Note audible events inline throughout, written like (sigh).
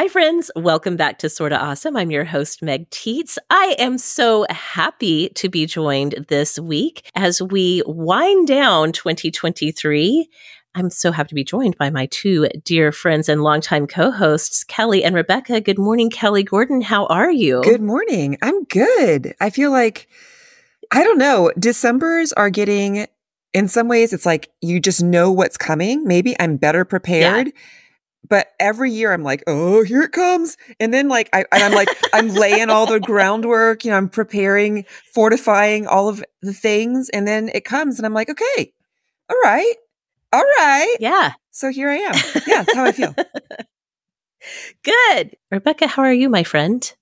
Hi, friends. Welcome back to Sorta Awesome. I'm your host, Meg Tietz. I am so happy to be joined this week as we wind down 2023. I'm so happy to be joined by my two dear friends and longtime co hosts, Kelly and Rebekah. Good morning, Kelly Gordon. How are you? Good morning. I'm good. I feel like, I don't know, Decembers are getting, in some ways, it's like you just know what's coming. Maybe I'm better prepared. Yeah but every year I'm like, oh, here it comes. And then like, I, I'm like, I'm laying all the groundwork, you know, I'm preparing, fortifying all of the things. And then it comes and I'm like, okay, all right, all right. Yeah. So here I am. (laughs) Yeah. That's how I feel. Good. Rebekah, how are you, my friend?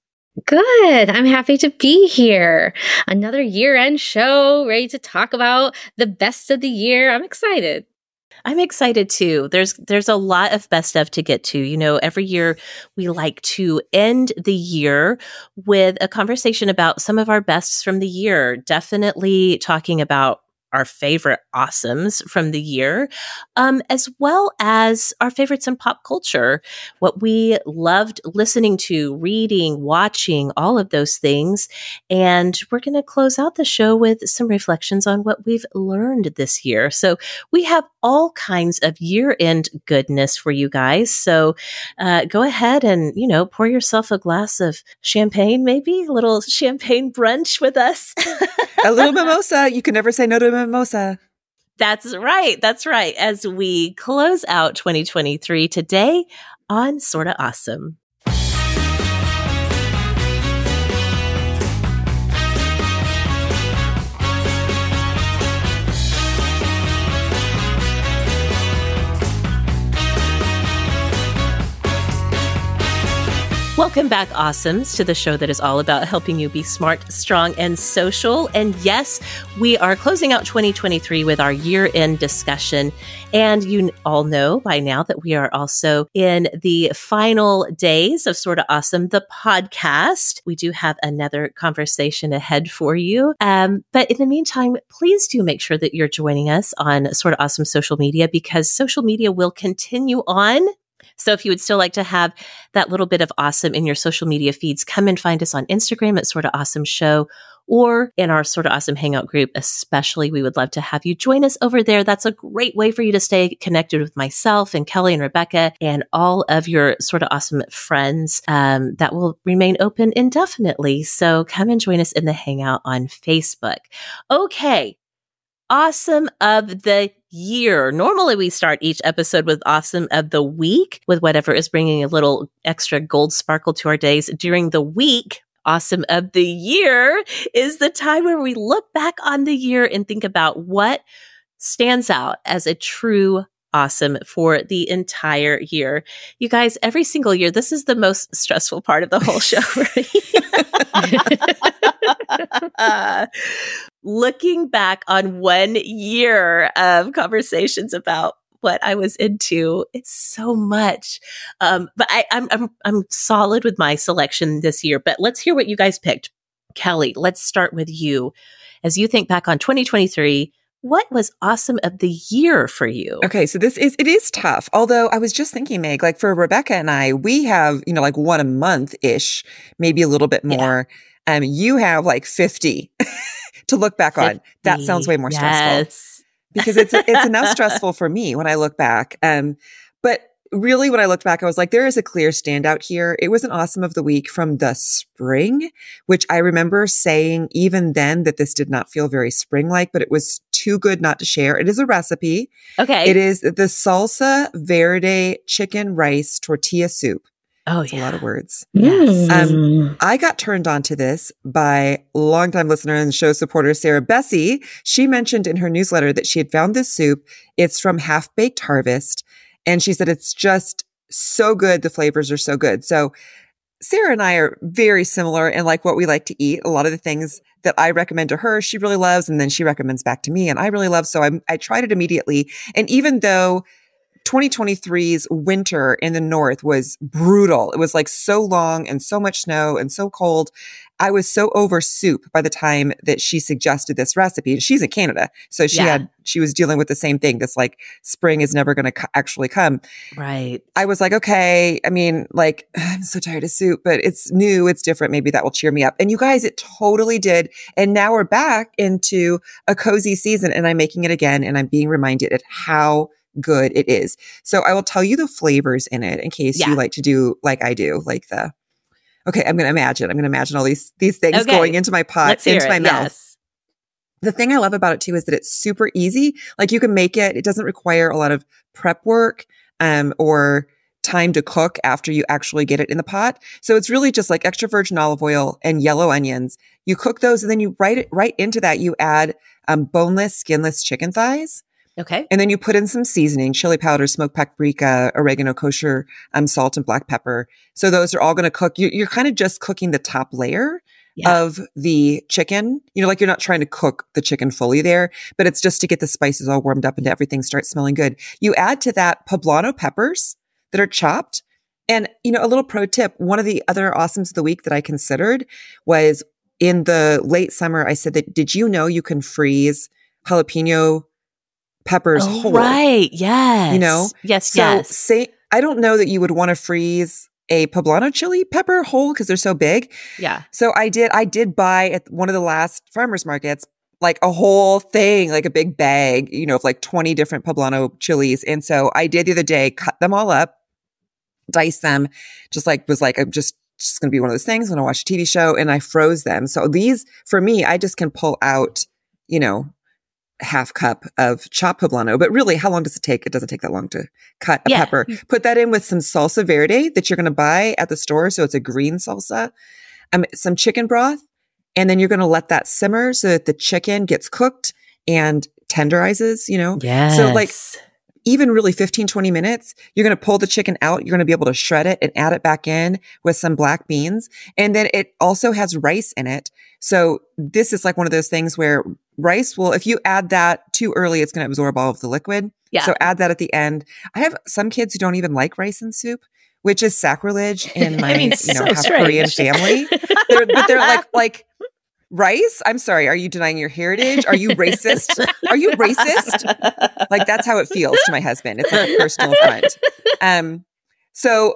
Good. I'm happy to be here. Another year end show, ready to talk about the best of the year. I'm excited. I'm excited too. There's there's a lot of best of to get to. You know, every year we like to end the year with a conversation about some of our bests from the year. Definitely talking about our favorite awesomes from the year, um, as well as our favorites in pop culture, what we loved listening to, reading, watching, all of those things. And we're going to close out the show with some reflections on what we've learned this year. So we have all kinds of year end goodness for you guys. So uh, go ahead and, you know, pour yourself a glass of champagne, maybe a little (laughs) champagne brunch with us. a little mimosa. You can never say no to mimosa. That's right. That's right. As we close out 2023 today on Sorta Awesome. Welcome back, Awesomes, to the show that is all about helping you be smart, strong, and social. And yes, we are closing out 2023 with our year end discussion. And you all know by now that we are also in the final days of Sorta Awesome, the podcast. We do have another conversation ahead for you. Um, but in the meantime, please do make sure that you're joining us on Sorta Awesome social media because social media will continue on so if you would still like to have that little bit of awesome in your social media feeds, come and find us on Instagram at Sorta Awesome Show or in our Sorta Awesome Hangout group, especially. We would love to have you join us over there. That's a great way for you to stay connected with myself and Kelly and Rebekah and all of your Sorta Awesome friends. Um, that will remain open indefinitely. So come and join us in the Hangout on Facebook. Okay awesome of the year. Normally, we start each episode with awesome of the week, with whatever is bringing a little extra gold sparkle to our days during the week. Awesome of the year is the time where we look back on the year and think about what stands out as a true awesome for the entire year. You guys, every single year, this is the most stressful part of the whole show. (laughs) Right? (laughs) (laughs) looking back on one year of conversations about what I was into. It's so much. Um, but I, I'm, I'm, I'm solid with my selection this year, but let's hear what you guys picked. Kelly, let's start with you. As you think back on 2023, what was awesome of the year for you? Okay, so this is it is tough. Although I was just thinking, Meg, like for Rebekah and I, we have, you know, like one a month ish, maybe a little bit more. Yeah. Um, you have like 50 (laughs) to look back 50. on. That sounds way more yes. stressful. because it's it's enough (laughs) stressful for me when I look back. Um, but really when I looked back, I was like, there is a clear standout here. It was an awesome of the week from the spring, which I remember saying even then that this did not feel very spring like, but it was too good not to share. It is a recipe. Okay. It is the salsa verde chicken rice tortilla soup. Oh, That's yeah. a lot of words. Yes. Um, I got turned on to this by longtime listener and show supporter Sarah Bessey. She mentioned in her newsletter that she had found this soup. It's from Half Baked Harvest. And she said it's just so good. The flavors are so good. So Sarah and I are very similar in like what we like to eat. A lot of the things that I recommend to her, she really loves. And then she recommends back to me and I really love. So I, I tried it immediately. And even though 2023's winter in the north was brutal. It was like so long and so much snow and so cold. I was so over soup by the time that she suggested this recipe. She's in Canada. So she Yeah. had, she was dealing with the same thing. This like spring is never going to co- actually come. Right. I was like, okay, I mean, like, (sighs) I'm so tired of soup, but it's new, it's different. Maybe that will cheer me up. And you guys, it totally did. And now we're back into a cozy season and I'm making it again and I'm being reminded at how good it is. So I will tell you the flavors in it in case Yeah. you like to do like I do, like the, okay, I'm going to imagine, I'm going to imagine all these, these things Okay. going into my pot, into it. my mouth Yes. the thing I love about it too is that it's super easy. Like you can make it. It doesn't require a lot of prep work, um, or time to cook after you actually get it in the pot. So it's really just like extra virgin olive oil and yellow onions. You cook those and then you write it right into that. You add, um, boneless, skinless chicken thighs. Okay. And then you put in some seasoning, chili powder, smoked paprika, oregano, kosher, um, salt and black pepper. So those are all going to cook. You, you're kind of just cooking the top layer Yeah. of the chicken. You know, like you're not trying to cook the chicken fully there, but it's just to get the spices all warmed up and everything starts smelling good. You add to that poblano peppers that are chopped. And, you know, a little pro tip, one of the other awesomes of the week that I considered was in the late summer, I said that, did you know you can freeze jalapeno peppers Oh, whole? right. Yes. You know? Yes. So yes. say, I don't know that you would want to freeze a poblano chili pepper whole because they're so big. yeah. So I did, I did buy at one of the last farmers markets, like a whole thing, like a big bag, you know, of like 20 different poblano chilies. And so I did the other day, cut them all up, dice them, just like, was like, I'm just, just going to be one of those things when I watch a TV show and I froze them. So these, for me, I just can pull out, you know, half cup of chopped poblano. But really, how long does it take? It doesn't take that long to cut a Yeah. pepper. Put that in with some salsa verde that you're going to buy at the store. So it's a green salsa, um, some chicken broth, and then you're going to let that simmer so that the chicken gets cooked and tenderizes, you know? Yes. So, like, even really 15, 20 minutes, you're going to pull the chicken out. You're going to be able to shred it and add it back in with some black beans. And then it also has rice in it. So this is like one of those things where rice will, if you add that too early, it's going to absorb all of the liquid. Yeah. So add that at the end. I have some kids who don't even like rice in soup, which is sacrilege (laughs) in my, I mean, you know, so half Korean family. They're, but they're like, (laughs) like, rice? I'm sorry. Are you denying your heritage? Are you racist? Are you racist? like that's how it feels to my husband. It's like a personal affront. (laughs) Um, so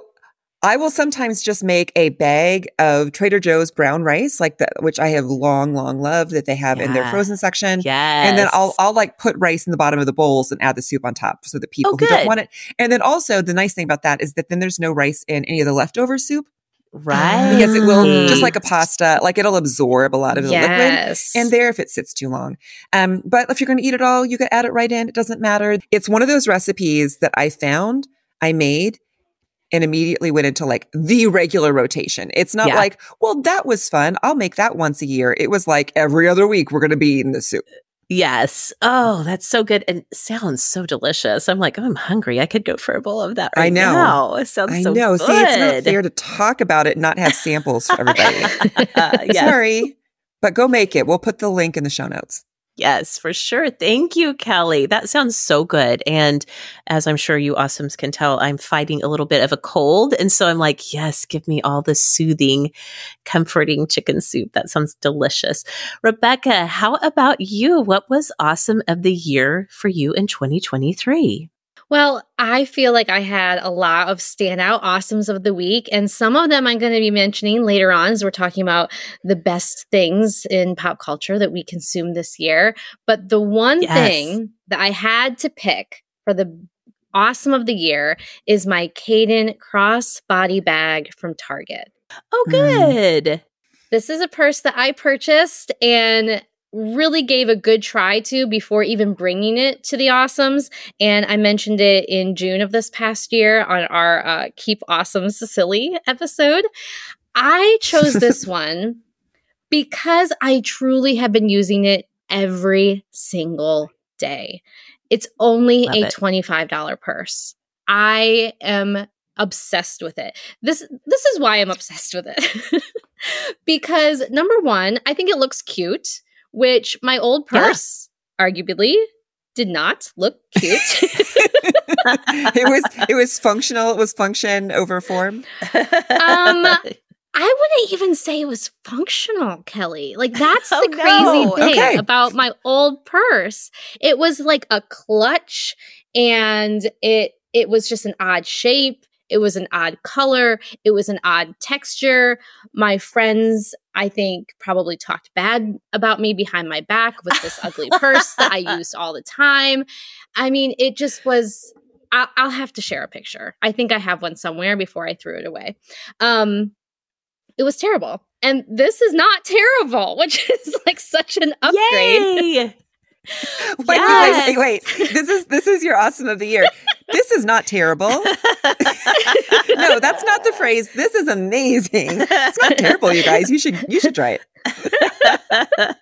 I will sometimes just make a bag of Trader Joe's brown rice, like that, which I have long, long loved that they have in their frozen section. Yes. And then I'll I'll like put rice in the bottom of the bowls and add the soup on top so that people Oh, who don't want it. And then also the nice thing about that is that then there's no rice in any of the leftover soup right because it will just like a pasta, like it'll absorb a lot of the liquid yes. and there if it sits too long. Um, but if you're going to eat it all, you can add it right in. It doesn't matter. It's one of those recipes that I found, I made, and immediately went into like the regular rotation. It's not Yeah. like, well, that was fun. I'll make that once a year. It was like every other week we're going to be eating the soup. Yes. Oh, that's so good and sounds so delicious. I'm like, oh, I'm hungry. I could go for a bowl of that right I know. now. It sounds I so know. good. See, it's not fair to talk about it and not have samples for everybody. Uh, (laughs) yes. Sorry, but go make it. We'll put the link in the show notes. Yes, for sure. Thank you, Kelly. That sounds so good. And as I'm sure you awesomes can tell, I'm fighting a little bit of a cold. And so I'm like, yes, give me all the soothing, comforting chicken soup. That sounds delicious. Rebekah, how about you? What was awesome of the year for you in 2023? Well, I feel like I had a lot of standout awesomes of the week, and some of them I'm going to be mentioning later on as we're talking about the best things in pop culture that we consumed this year. But the one Yes. thing that I had to pick for the awesome of the year is my Cayden cross body bag from Target. Oh, Mm. good. This is a purse that I purchased and really gave a good try to before even bringing it to the Awesomes. And I mentioned it in June of this past year on our uh, Keep Awesome Silly episode. I chose this (laughs) one because I truly have been using it every single day. It's only Love a it. $25 purse. I am obsessed with it. This this is why I'm obsessed with it. (laughs) because number 1, I think it looks cute, which my old Yeah. purse arguably did not look cute. (laughs) (laughs) it was it was functional. It was function over form. Um, (laughs) I wouldn't even say it was functional, Kelly. Like that's Oh, the crazy no. thing Okay. about my old purse. It was like a clutch and it it was just an odd shape. It was an odd color. It was an odd texture. My friends, I think, probably talked bad about me behind my back with this ugly purse that I (laughs) used all the time. I mean, it just was. I'll, I'll have to share a picture. I think I have one somewhere before I threw it away. Um, it was terrible. And this is not terrible, (laughs) which is like such an upgrade. Yay! (laughs) Wait, wait, Yes. wait, wait, wait. This is this is your awesome of the year. This is not terrible. (laughs) No, that's not the phrase. This is amazing. It's not terrible, you guys. You should you should try it.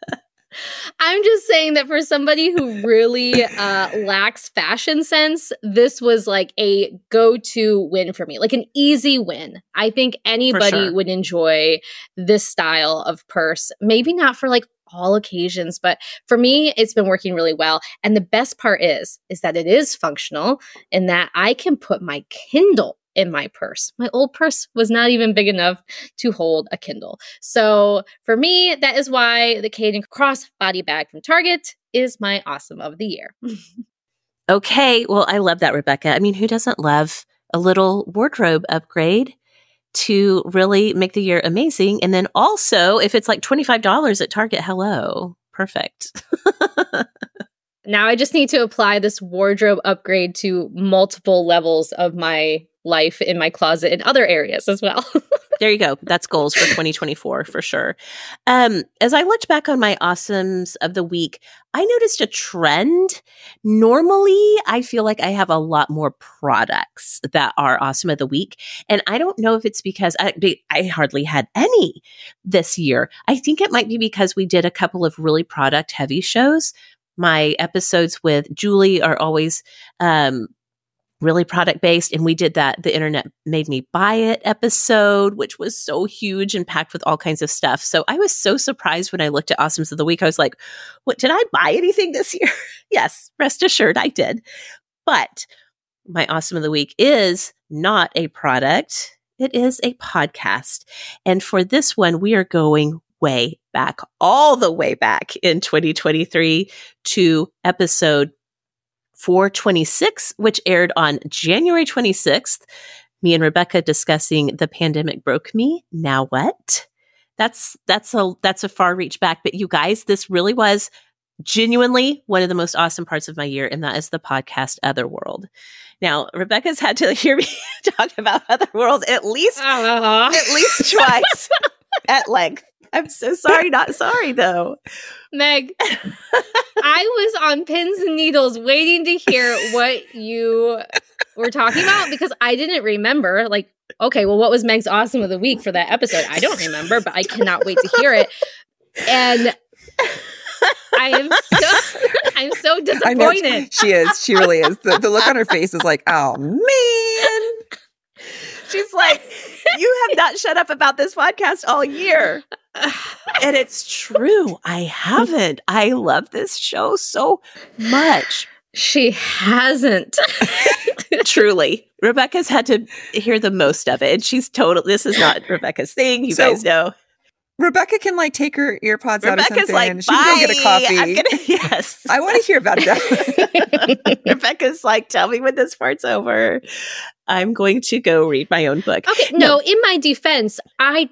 I'm just saying that for somebody who really uh, lacks fashion sense, this was like a go to win for me, like an easy win. I think anybody sure. would enjoy this style of purse. Maybe not for like all occasions, but for me, it's been working really well. And the best part is, is that it is functional in that I can put my Kindle in my purse. My old purse was not even big enough to hold a Kindle. So for me, that is why the Cayden Cross body bag from Target is my awesome of the year. (laughs) Okay. Well, I love that, Rebekah. I mean, who doesn't love a little wardrobe upgrade to really make the year amazing? And then also, if it's like $25 at Target, hello. Perfect. (laughs) Now I just need to apply this wardrobe upgrade to multiple levels of my life in my closet in other areas as well. (laughs) there you go. That's goals for 2024 for sure. Um, as I looked back on my awesomes of the week, I noticed a trend. Normally, I feel like I have a lot more products that are awesome of the week. And I don't know if it's because I, I hardly had any this year. I think it might be because we did a couple of really product heavy shows. My episodes with Julie are always um, really product based. And we did that, the internet made me buy it episode, which was so huge and packed with all kinds of stuff. So I was so surprised when I looked at Awesomes of the Week. I was like, what, did I buy anything this year? (laughs) yes, rest assured I did. But my Awesome of the Week is not a product, it is a podcast. And for this one, we are going way back, all the way back in 2023 to episode 426, which aired on January 26th. Me and Rebekah discussing the pandemic broke me. Now what? That's that's a that's a far reach back, but you guys, this really was genuinely one of the most awesome parts of my year, and that is the podcast Otherworld. Now, Rebekah's had to (laughs) hear me talk about Otherworld at least Aw. at least twice (laughs) at length. I'm so sorry, not sorry though. Meg, I was on pins and needles waiting to hear what you were talking about because I didn't remember. Like, okay, well, what was Meg's awesome of the week for that episode? I don't remember, but I cannot wait to hear it. And I am so I'm so I know disappointed. she is. She really is. The, the look on her face is like, oh man. She's like, You have not shut up about this podcast all year. And it's true. I haven't. I love this show so much. She hasn't. (laughs) Truly. Rebekah's had to hear the most of it. And she's total this is not Rebekah's thing. You So, guys know. Rebekah can like take her earpods out or Rebekah's something. like, and she can go get a "Bye. coffee. I'm gonna, (laughs) yes. I want to hear about that. (laughs) (laughs) Rebekah's like, tell me when this part's over. I'm going to go read my own book. Okay, no, in my defense, I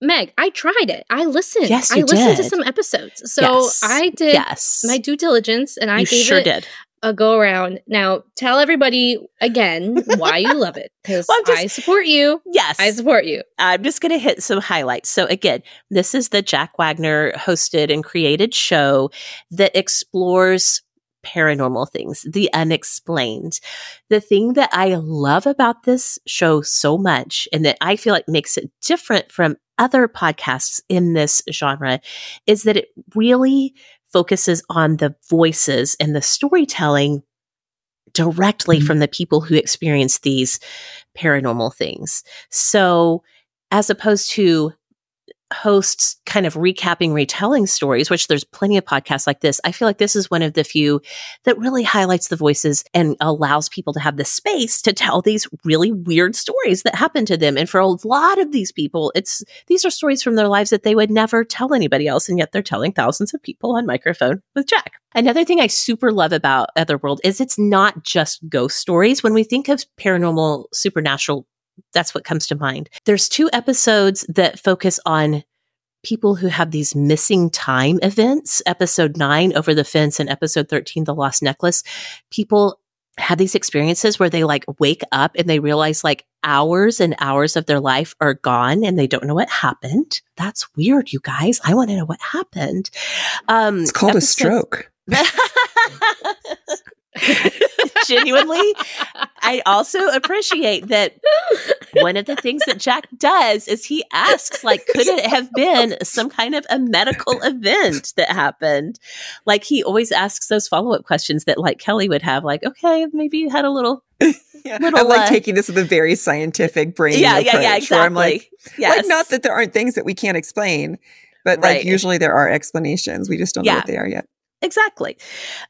Meg, I tried it. I listened. Yes, I listened to some episodes. So Yes. I did Yes. my due diligence and I you gave sure it did. a go around. Now tell everybody again why you love it. Because (laughs) Well, I support you. Yes. I support you. I'm just going to hit some highlights. So, again, this is the Jack Wagner hosted and created show that explores paranormal things, the unexplained. The thing that I love about this show so much and that I feel like makes it different from other podcasts in this genre is that it really focuses on the voices and the storytelling directly Mhm. from the people who experience these paranormal things. So, as opposed to hosts kind of recapping, retelling stories, which there's plenty of podcasts like this. I feel like this is one of the few that really highlights the voices and allows people to have the space to tell these really weird stories that happen to them. And for a lot of these people, it's these are stories from their lives that they would never tell anybody else. And yet they're telling thousands of people on microphone with Jack. Another thing I super love about Otherworld is it's not just ghost stories. When we think of paranormal, supernatural that's what comes to mind. There's two episodes that focus on people who have these missing time events. Episode nine, Over the Fence, and episode 13, The Lost Necklace. People have these experiences where they like wake up and they realize like hours and hours of their life are gone and they don't know what happened. That's weird, you guys. I want to know what happened. Um, it's called episode- a stroke. (laughs) (laughs) (laughs) Genuinely, I also appreciate that one of the things that Jack does is he asks, like, could it have been some kind of a medical event that happened? Like, he always asks those follow up questions that, like, Kelly would have, like, okay, maybe you had a little. (laughs) yeah. Little, I'm like uh, taking this with a very scientific brain. Yeah, yeah, yeah, exactly. I'm like, yes. like, not that there aren't things that we can't explain, but right. like usually there are explanations. We just don't yeah. know what they are yet. Exactly.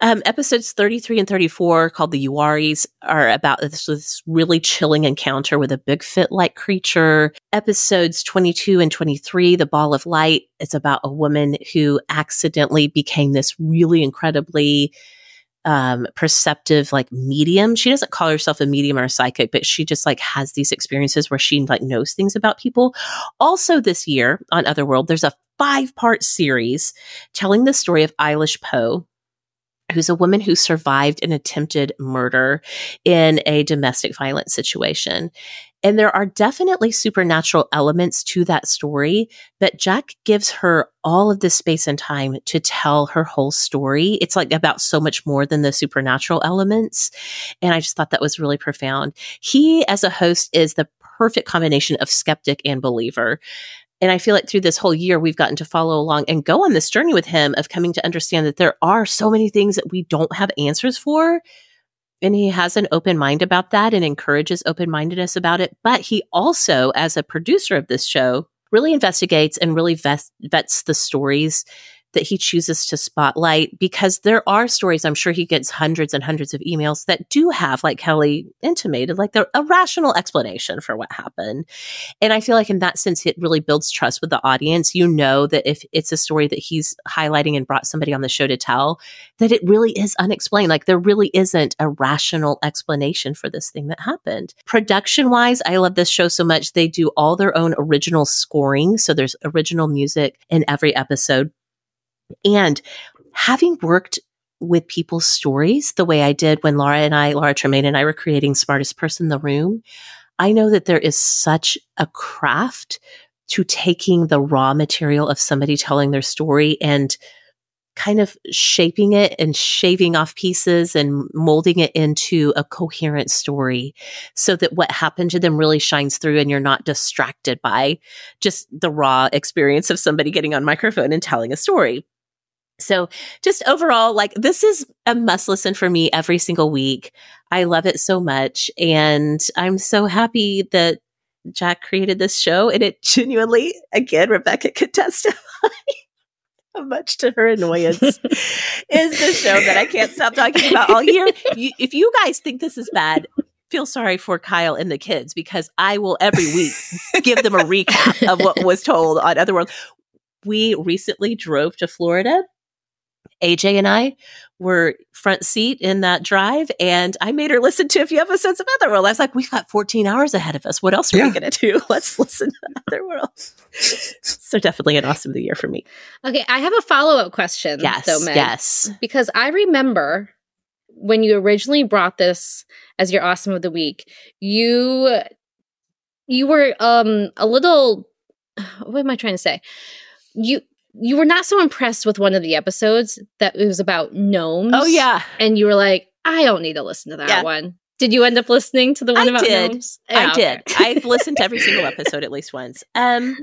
Um, episodes 33 and 34, called The Uaris, are about this, this really chilling encounter with a big Bigfoot like creature. Episodes 22 and 23, The Ball of Light, it's about a woman who accidentally became this really incredibly um, perceptive like medium. She doesn't call herself a medium or a psychic, but she just like has these experiences where she like knows things about people. Also this year on Otherworld, there's a five part series telling the story of Eilish Poe, who's a woman who survived an attempted murder in a domestic violence situation. And there are definitely supernatural elements to that story, but Jack gives her all of the space and time to tell her whole story. It's like about so much more than the supernatural elements. And I just thought that was really profound. He, as a host, is the perfect combination of skeptic and believer. And I feel like through this whole year, we've gotten to follow along and go on this journey with him of coming to understand that there are so many things that we don't have answers for and he has an open mind about that and encourages open mindedness about it. But he also, as a producer of this show, really investigates and really vets, the stories that he chooses to spotlight because there are stories I'm sure he gets hundreds and hundreds of emails that do have, like Kelly intimated, like a rational explanation for what happened. And I feel like in that sense, it really builds trust with the audience. You know that if it's a story that he's highlighting and brought somebody on the show to tell, that it really is unexplained. Like there really isn't a rational explanation for this thing that happened. Production wise, I love this show so much. They do all their own original scoring. So there's original music in every episode. And having worked with people's stories the way I did when Laura and I, Laura Tremaine and I were creating Smartest Person in the Room, I know that there is such a craft to taking the raw material of somebody telling their story and kind of shaping it and shaving off pieces and molding it into a coherent story so that what happened to them really shines through and you're not distracted by just the raw experience of somebody getting on microphone and telling a story. So just overall, like this is a must listen for me every single week. I love it so much. And I'm so happy that Jack created this show and it (laughs) genuinely, again, Rebekah could testify. (laughs) much to her annoyance (laughs) is the show that I can't stop talking about all year. You, if you guys think this is bad, feel sorry for Kyle and the kids because I will every week give them a recap of what was told on Otherworld. We recently drove to Florida AJ and I were front seat in that drive, and I made her listen to "If You Have a few episodes of Otherworld. I was like, "We've got 14 hours ahead of us. What else are yeah. we going to do? (laughs) Let's listen to Otherworld." so definitely an awesome of the year for me. Okay, I have a follow up question. Yes, though, Meg, yes, because I remember when you originally brought this as your awesome of the week, you you were um a little. (sighs) What am I trying to say? You you were not so impressed with one of the episodes that it was about gnomes. Oh yeah, and you were like, I don't need to listen to that yeah. one. Did you end up listening to the one I about did. gnomes? I did. I've listened to every single episode at least once. Um,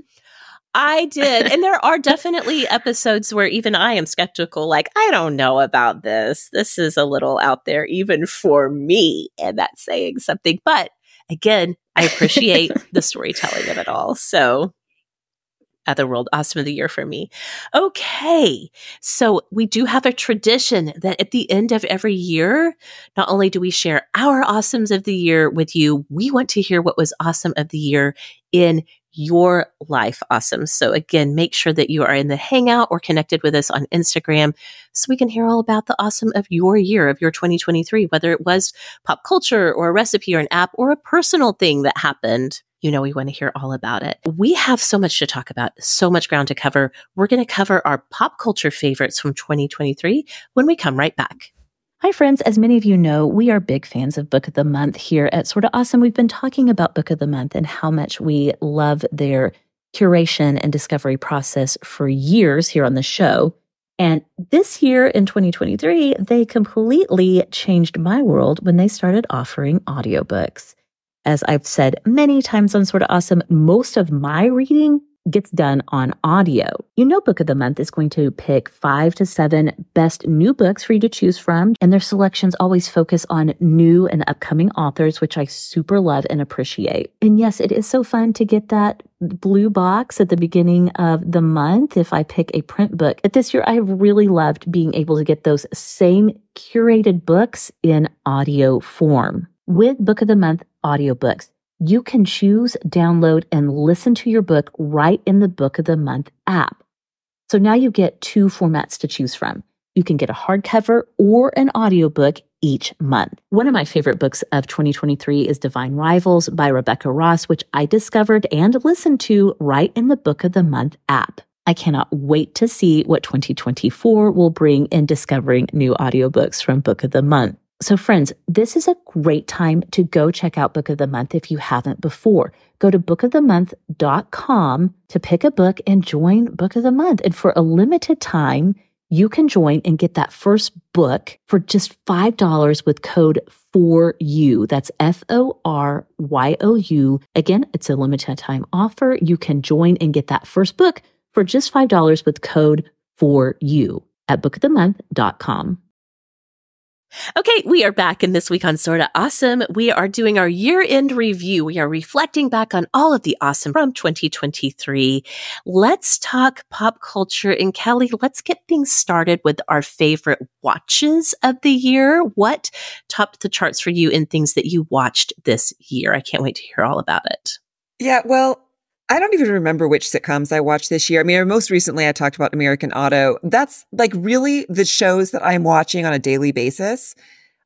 I did, and there are definitely episodes where even I am skeptical. Like, I don't know about this. This is a little out there, even for me, and that's saying something. But again, I appreciate the storytelling of it all. So Otherworld Awesome of the Year for me. Okay. So we do have a tradition that at the end of every year, not only do we share our awesomes of the year with you, we want to hear what was awesome of the year in your life awesome. So again, make sure that you are in the hangout or connected with us on Instagram so we can hear all about the awesome of your year of your 2023, whether it was pop culture or a recipe or an app or a personal thing that happened. You know, we want to hear all about it. We have so much to talk about, so much ground to cover. We're going to cover our pop culture favorites from 2023 when we come right back. Hi, friends. As many of you know, we are big fans of Book of the Month here at Sorta Awesome. We've been talking about Book of the Month and how much we love their curation and discovery process for years here on the show. And this year in 2023, they completely changed my world when they started offering audiobooks. As I've said many times on Sorta Awesome, most of my reading gets done on audio. You know, Book of the Month is going to pick five to seven best new books for you to choose from, and their selections always focus on new and upcoming authors, which I super love and appreciate. And yes, it is so fun to get that blue box at the beginning of the month if I pick a print book. But this year, I really loved being able to get those same curated books in audio form. With Book of the Month audiobooks, you can choose, download, and listen to your book right in the Book of the Month app. So now you get two formats to choose from. You can get a hardcover or an audiobook each month. One of my favorite books of 2023 is Divine Rivals by Rebecca Ross, which I discovered and listened to right in the Book of the Month app. I cannot wait to see what 2024 will bring in discovering new audiobooks from Book of the Month. So, friends, this is a great time to go check out Book of the Month if you haven't before. Go to bookofthemonth.com to pick a book and join Book of the Month. And for a limited time, you can join and get that first book for just $5 with code for you. That's F O R Y O U. Again, it's a limited time offer. You can join and get that first book for just $5 with code for you at bookofthemonth.com. Okay, we are back in this week on Sorta Awesome. We are doing our year end review. We are reflecting back on all of the awesome from 2023. Let's talk pop culture. And Kelly, let's get things started with our favorite watches of the year. What topped the charts for you in things that you watched this year? I can't wait to hear all about it. Yeah, well, I don't even remember which sitcoms I watched this year. I mean, most recently I talked about American Auto. That's like really the shows that I'm watching on a daily basis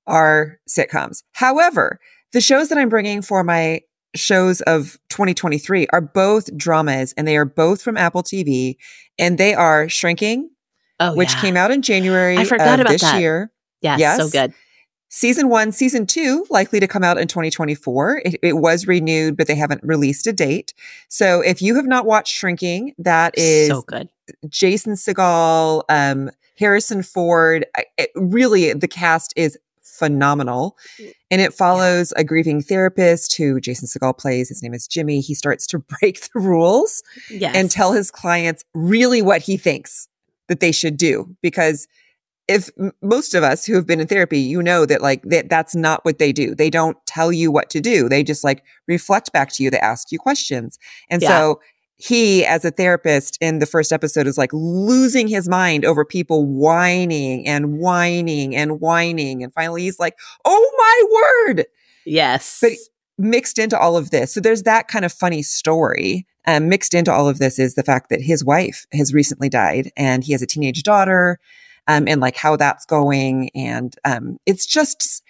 are sitcoms. However, the shows that I'm bringing for my shows of 2023 are both dramas and they are both from Apple TV and they are Shrinking, Oh, which yeah. came out in January I forgot of about this that. year. Yes, Yes. so good. Season one, season two, likely to come out in 2024. It, it was renewed, but they haven't released a date. So if you have not watched Shrinking, that is so good. Jason Segel, um, Harrison Ford. It, really, the cast is phenomenal. And it follows a grieving therapist who Jason Segel plays. His name is Jimmy. He starts to (laughs) break the rules Yes. and tell his clients really what he thinks that they should do because if most of us who have been in therapy you know that like that that's not what they do. They don't tell you what to do. They just like reflect back to you. They ask you questions. And Yeah. so he as a therapist in the first episode is like losing his mind over people whining and whining and whining. And finally he's like oh my word! Yes. But mixed into all of this, so there's that kind of funny story. Um, mixed into all of this is the fact that his wife has recently died and he has a teenage daughter, um, and like how that's going. And um, it's just,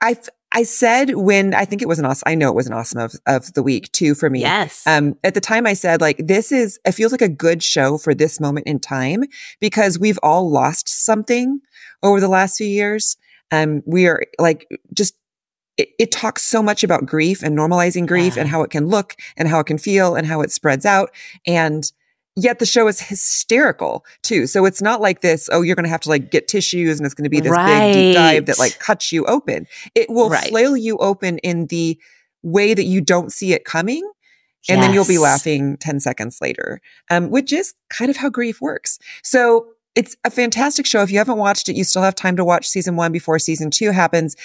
I I said when I think it was an awesome, I know it was an awesome of, of the week too for me. yes. Um, at the time I said like, this is, it feels like a good show for this moment in time because we've all lost something over the last few years. Um, we are like, just, it, it talks so much about grief and normalizing grief Yeah. and how it can look and how it can feel and how it spreads out. And yet the show is hysterical too. So it's not like this, oh, you're going to have to like get tissues and it's going to be this big deep dive that like cuts you open. It will Right. flail you open in the way that you don't see it coming and then you'll be laughing 10 seconds later, um, which is kind of how grief works. So it's a fantastic show. If you haven't watched it, you still have time to watch season one before season two happens.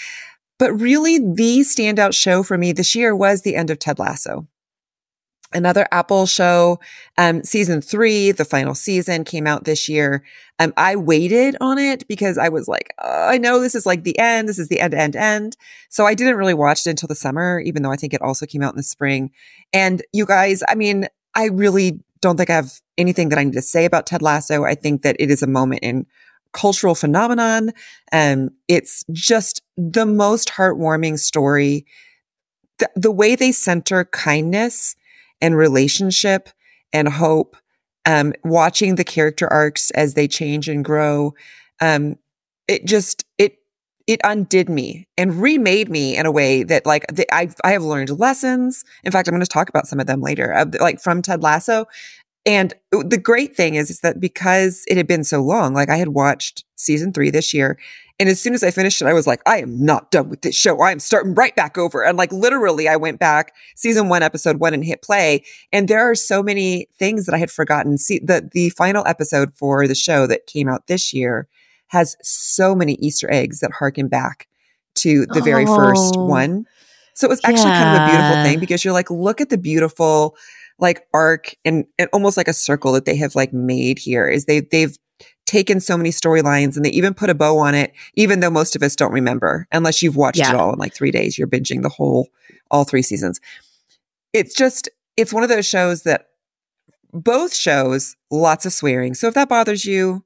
But really, the standout show for me this year was the end of Ted Lasso. Another Apple show. Um, season three, the final season came out this year. Um, I waited on it because I was like, oh, I know this is like the end. This is the end, end, end. So I didn't really watch it until the summer, even though I think it also came out in the spring. And you guys, I mean, I really don't think I have anything that I need to say about Ted Lasso. I think that it is a moment in cultural phenomenon. Um, it's just the most heartwarming story. The, the way they center kindness and relationship and hope, um, watching the character arcs as they change and grow. Um, it just, it, it undid me and remade me in a way that like the, I, I have learned lessons. In fact, I'm going to talk about some of them later, uh, like from Ted Lasso. And uh, the great thing is, is that because it had been so long, like I had watched season three this year. And as soon as I finished it, I was like, I am not done with this show. I am starting right back over. And like literally, I went back season one, episode one and hit play. And there are so many things that I had forgotten. See, the, the final episode for the show that came out this year has so many Easter eggs that harken back to the very oh, first one. So it was actually yeah. kind of a beautiful thing because you're like, look at the beautiful like arc and, and almost like a circle that they have like made here is they they've taken so many storylines and they even put a bow on it, even though most of us don't remember unless you've watched yeah. it all in like three days. You're binging the whole, all three seasons. It's just, it's one of those shows that both shows, lots of swearing. So if that bothers you,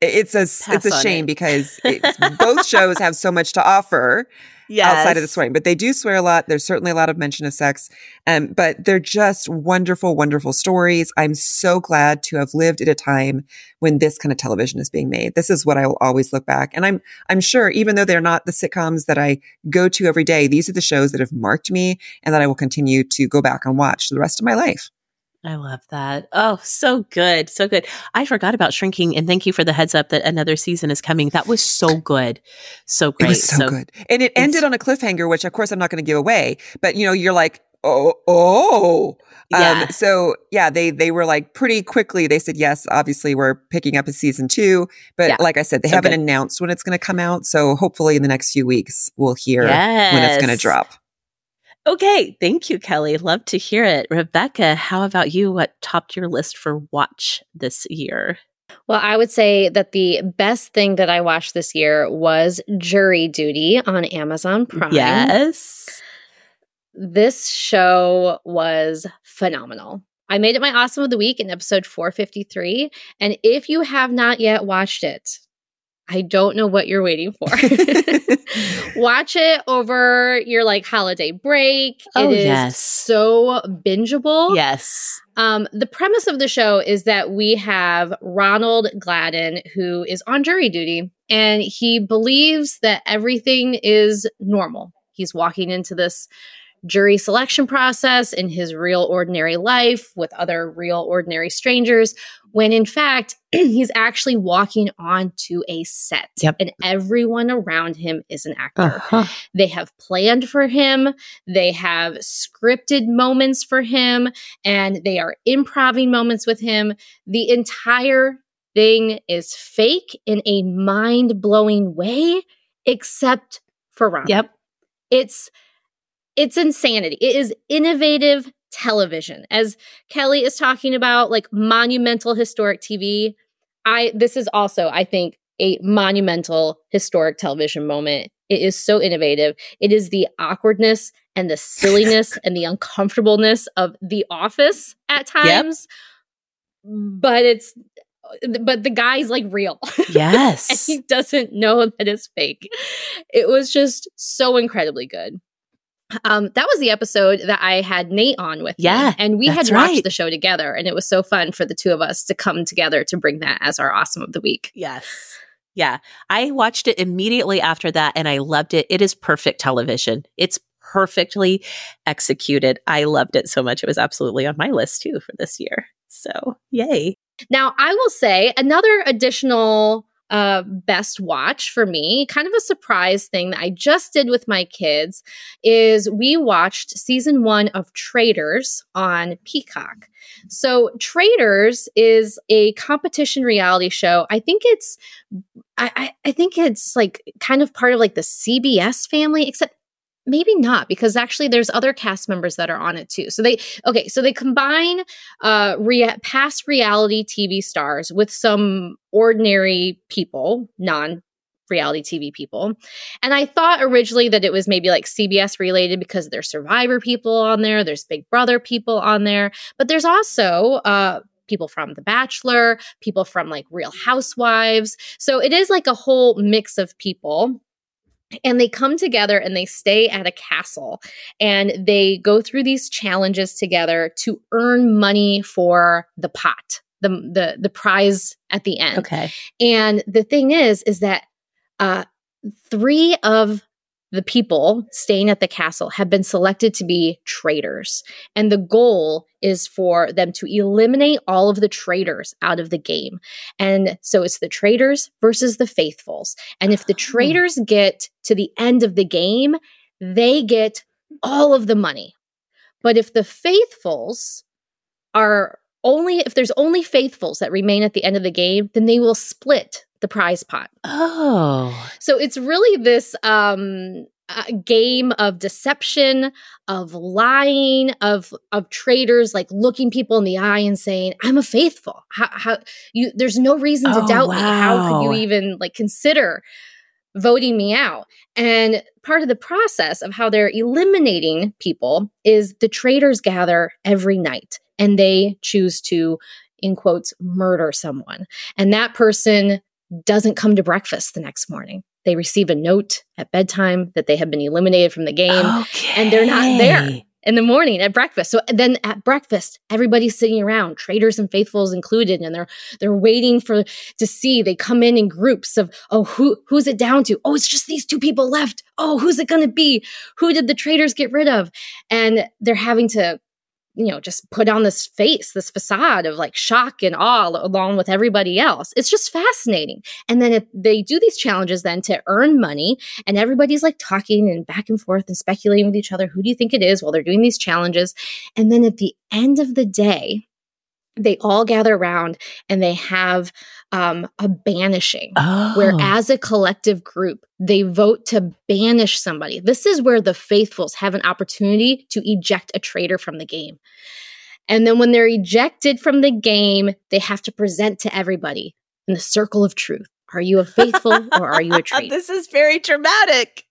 it's a Pass it's a shame it. because (laughs) both shows have so much to offer yes. outside of the swearing. But they do swear a lot. There's certainly a lot of mention of sex. Um, but they're just wonderful, wonderful stories. I'm so glad to have lived at a time when this kind of television is being made. This is what I will always look back. And I'm I'm sure, even though they're not the sitcoms that I go to every day, these are the shows that have marked me and that I will continue to go back and watch the rest of my life. I love that. Oh, so good. So good. I forgot about shrinking and thank you for the heads up that another season is coming. That was so good. So great. So, so good. And it ended on a cliffhanger, which of course I'm not going to give away, but you know, you're like, oh, oh. Um, yeah. Um, so yeah, they, they were like pretty quickly, they said, yes, obviously we're picking up a season two, but yeah. like I said, they so haven't good. announced when it's going to come out. So hopefully in the next few weeks, we'll hear yes. when it's going to drop. Okay, thank you, Kelly. Love to hear it. Rebekah, how about you? What topped your list for watch this year? Well, I would say that the best thing that I watched this year was Jury Duty on Amazon Prime. Yes. This show was phenomenal. I made it my awesome of the week in episode 453. And if you have not yet watched it, I don't know what you're waiting for. (laughs) (laughs) Watch it over your like holiday break. Oh, it is yes. so bingeable. Yes. Um, the premise of the show is that we have Ronald Gladden, who is on jury duty, and he believes that everything is normal. He's walking into this jury selection process in his real ordinary life with other real ordinary strangers when in fact (clears throat) he's actually walking onto a set yep. and everyone around him is an actor. Uh-huh. They have planned for him, they have scripted moments for him, and they are improving moments with him. The entire thing is fake in a mind blowing way, except for Ron. Yep. It's it's insanity. It is innovative television. As Kelly is talking about like monumental historic TV, I this is also I think a monumental historic television moment. It is so innovative. It is the awkwardness and the silliness (laughs) and the uncomfortableness of The Office at times. Yep. But it's but the guy's like real. (laughs) Yes. and he doesn't know that it's fake. It was just so incredibly good. Um, that was the episode that I had Nate on with. Yeah. Me, and we had watched right. the show together, and it was so fun for the two of us to come together to bring that as our awesome of the week. Yes. Yeah. I watched it immediately after that and I loved it. It is perfect television. It's perfectly executed. I loved it so much. It was absolutely on my list too for this year. So, yay. Now, I will say another additional uh, best watch for me, kind of a surprise thing that I just did with my kids, is we watched season one of Traitors on Peacock. So, Traitors is a competition reality show. I think it's, I, I think it's like kind of part of like the CBS family, except maybe not because actually there's other cast members that are on it too. So they okay so they combine uh rea- past reality tv stars with some ordinary people non reality tv people. And i thought originally that it was maybe like cbs related because there's survivor people on there there's big brother people on there but there's also uh people from The Bachelor, people from like Real Housewives. So it is like a whole mix of people and they come together and they stay at a castle and they go through these challenges together to earn money for the pot the the the prize at the end Okay. and the thing is is that uh 3 of the people staying at the castle have been selected to be traitors. And the goal is for them to eliminate all of the traitors out of the game. And so it's the traitors versus the faithfuls. And if the (gasps) traitors get to the end of the game they get all of the money. But if the faithfuls are only if there's only faithfuls that remain at the end of the game then they will split the prize pot Oh. so it's really this um uh, game of deception, of lying, of of traitors like looking people in the eye and saying, "I'm a faithful." How, how you? There's no reason to Oh, doubt me. How could you even like consider voting me out? And part of the process of how they're eliminating people is the traitors gather every night and they choose to, in quotes, murder someone, and that person doesn't come to breakfast the next morning. They receive a note at bedtime that they have been eliminated from the game and they're not there. In the morning at breakfast. So then at breakfast, everybody's sitting around, traitors and faithfuls included, and they're they're waiting for to see. They come in in groups of, oh, who who's it down to? Oh, it's just these two people left. Oh, who's it going to be? Who did the traitors get rid of? And they're having to you know, just put on this face, this facade of like shock and awe along with everybody else. It's just fascinating. And then if they do these challenges then to earn money and everybody's like talking and back and forth and speculating with each other, who do you think it is while they're doing these challenges? And then at the end of the day, they all gather around and they have um, a banishing Oh. where as a collective group they vote to banish somebody this is where the faithfuls have an opportunity to eject a traitor from the game and then when they're ejected from the game they have to present to everybody in the circle of truth are you a faithful (laughs) or are you a traitor this is very dramatic.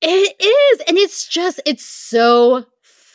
it is and it's just it's so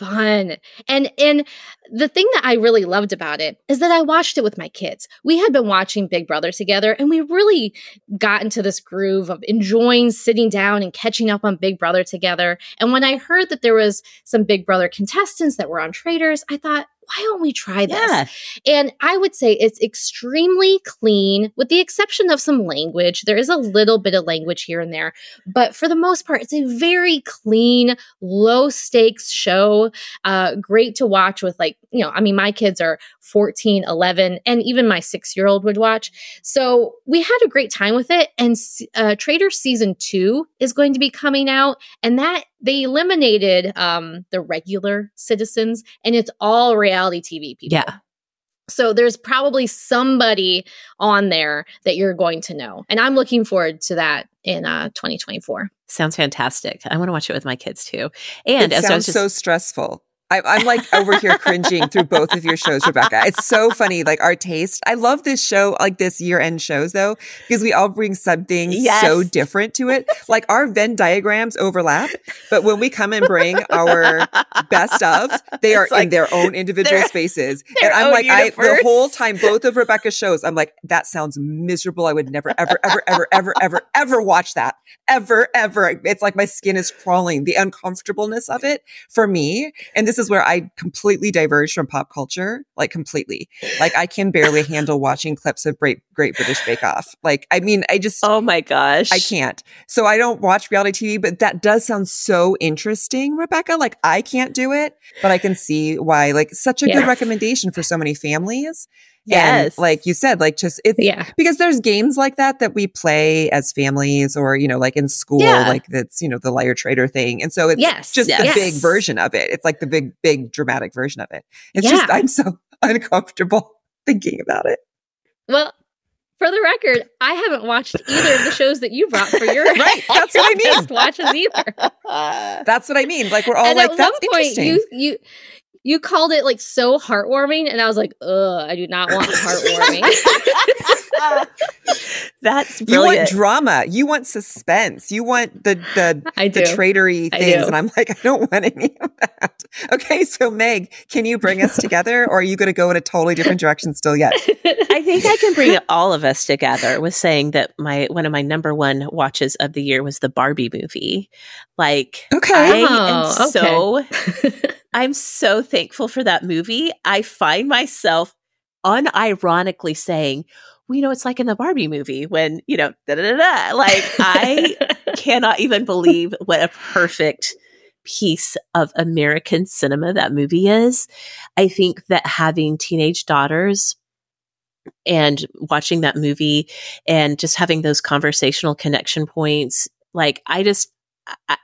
fun. And and the thing that i really loved about it is that i watched it with my kids. We had been watching big brother together and we really got into this groove of enjoying sitting down and catching up on big brother together. And when i heard that there was some big brother contestants that were on Traitors i thought why don't we try this Yeah. and I would say it's extremely clean, with the exception of some language. There is a little bit of language here and there, but for the most part, it's a very clean, low stakes show. Uh, great to watch with, like, you know, I mean, my kids are 14, 11, and even my six year old would watch. So we had a great time with it. And uh, Traitor season two is going to be coming out, and that they eliminated um, the regular citizens, and it's all reality TV people. Yeah. So there's probably somebody on there that you're going to know. And I'm looking forward to that in uh 2024. Sounds fantastic. I want to watch it with my kids too. And it as I was sounds just so stressful. I'm like over here cringing through both of your shows, Rebekah. It's so funny, like our taste. I love this show, like this year end shows though, because we all bring something Yes. so different to it. Like our Venn diagrams overlap, but when we come and bring our best of, they are like in their own individual their- spaces. (laughs) their And I'm like, I, the whole time, both of Rebekah's shows, I'm like, that sounds miserable. I would never, ever, ever, ever, ever, ever, ever watch that. Ever, ever. It's like my skin is crawling, the uncomfortableness of it for me. And this is where I completely diverge from pop culture, like completely. Like I can barely (laughs) handle watching clips of Great Great British Bake Off. Like I mean, I just Oh my gosh. I can't. So I don't watch reality TV, but that does sound so interesting, Rebekah. Like I can't do it, but I can see why. Like such a Yeah. good recommendation for so many families. Yes. And like you said, like just it's Yeah. because there's games like that that we play as families or, you know, like in school, Yeah. like that's, you know, the liar trader thing. And so it's Yes, just the yes. big version of it. It's like the big, big dramatic version of it. It's just, I'm so (laughs) uncomfortable thinking about it. Well, for the record, I haven't watched either of the shows that you brought for your (laughs) right. (laughs) That's what I mean. watches either. That's what I mean. Like we're all and like, at that's point, interesting. you you you called it like so heartwarming, and I was like, ugh, I do not want (laughs) heartwarming. (laughs) That's you brilliant. want drama. You want suspense. You want the the I the do. traitory things. do. And I'm like, (laughs) I don't want any of that. Okay, so Meg, can you bring us together, or are you going to go in a totally different direction still yet? I think I can bring all of us together with saying that my one of my number one watches of the year was the Barbie movie. Like Okay. I Oh, am so I'm so thankful for that movie. I find myself unironically saying, well, you know, it's like in the Barbie movie when, you know, da da da da. Like I (laughs) cannot even believe what a perfect piece of American cinema that movie is. I think that having teenage daughters and watching that movie and just having those conversational connection points, like I just,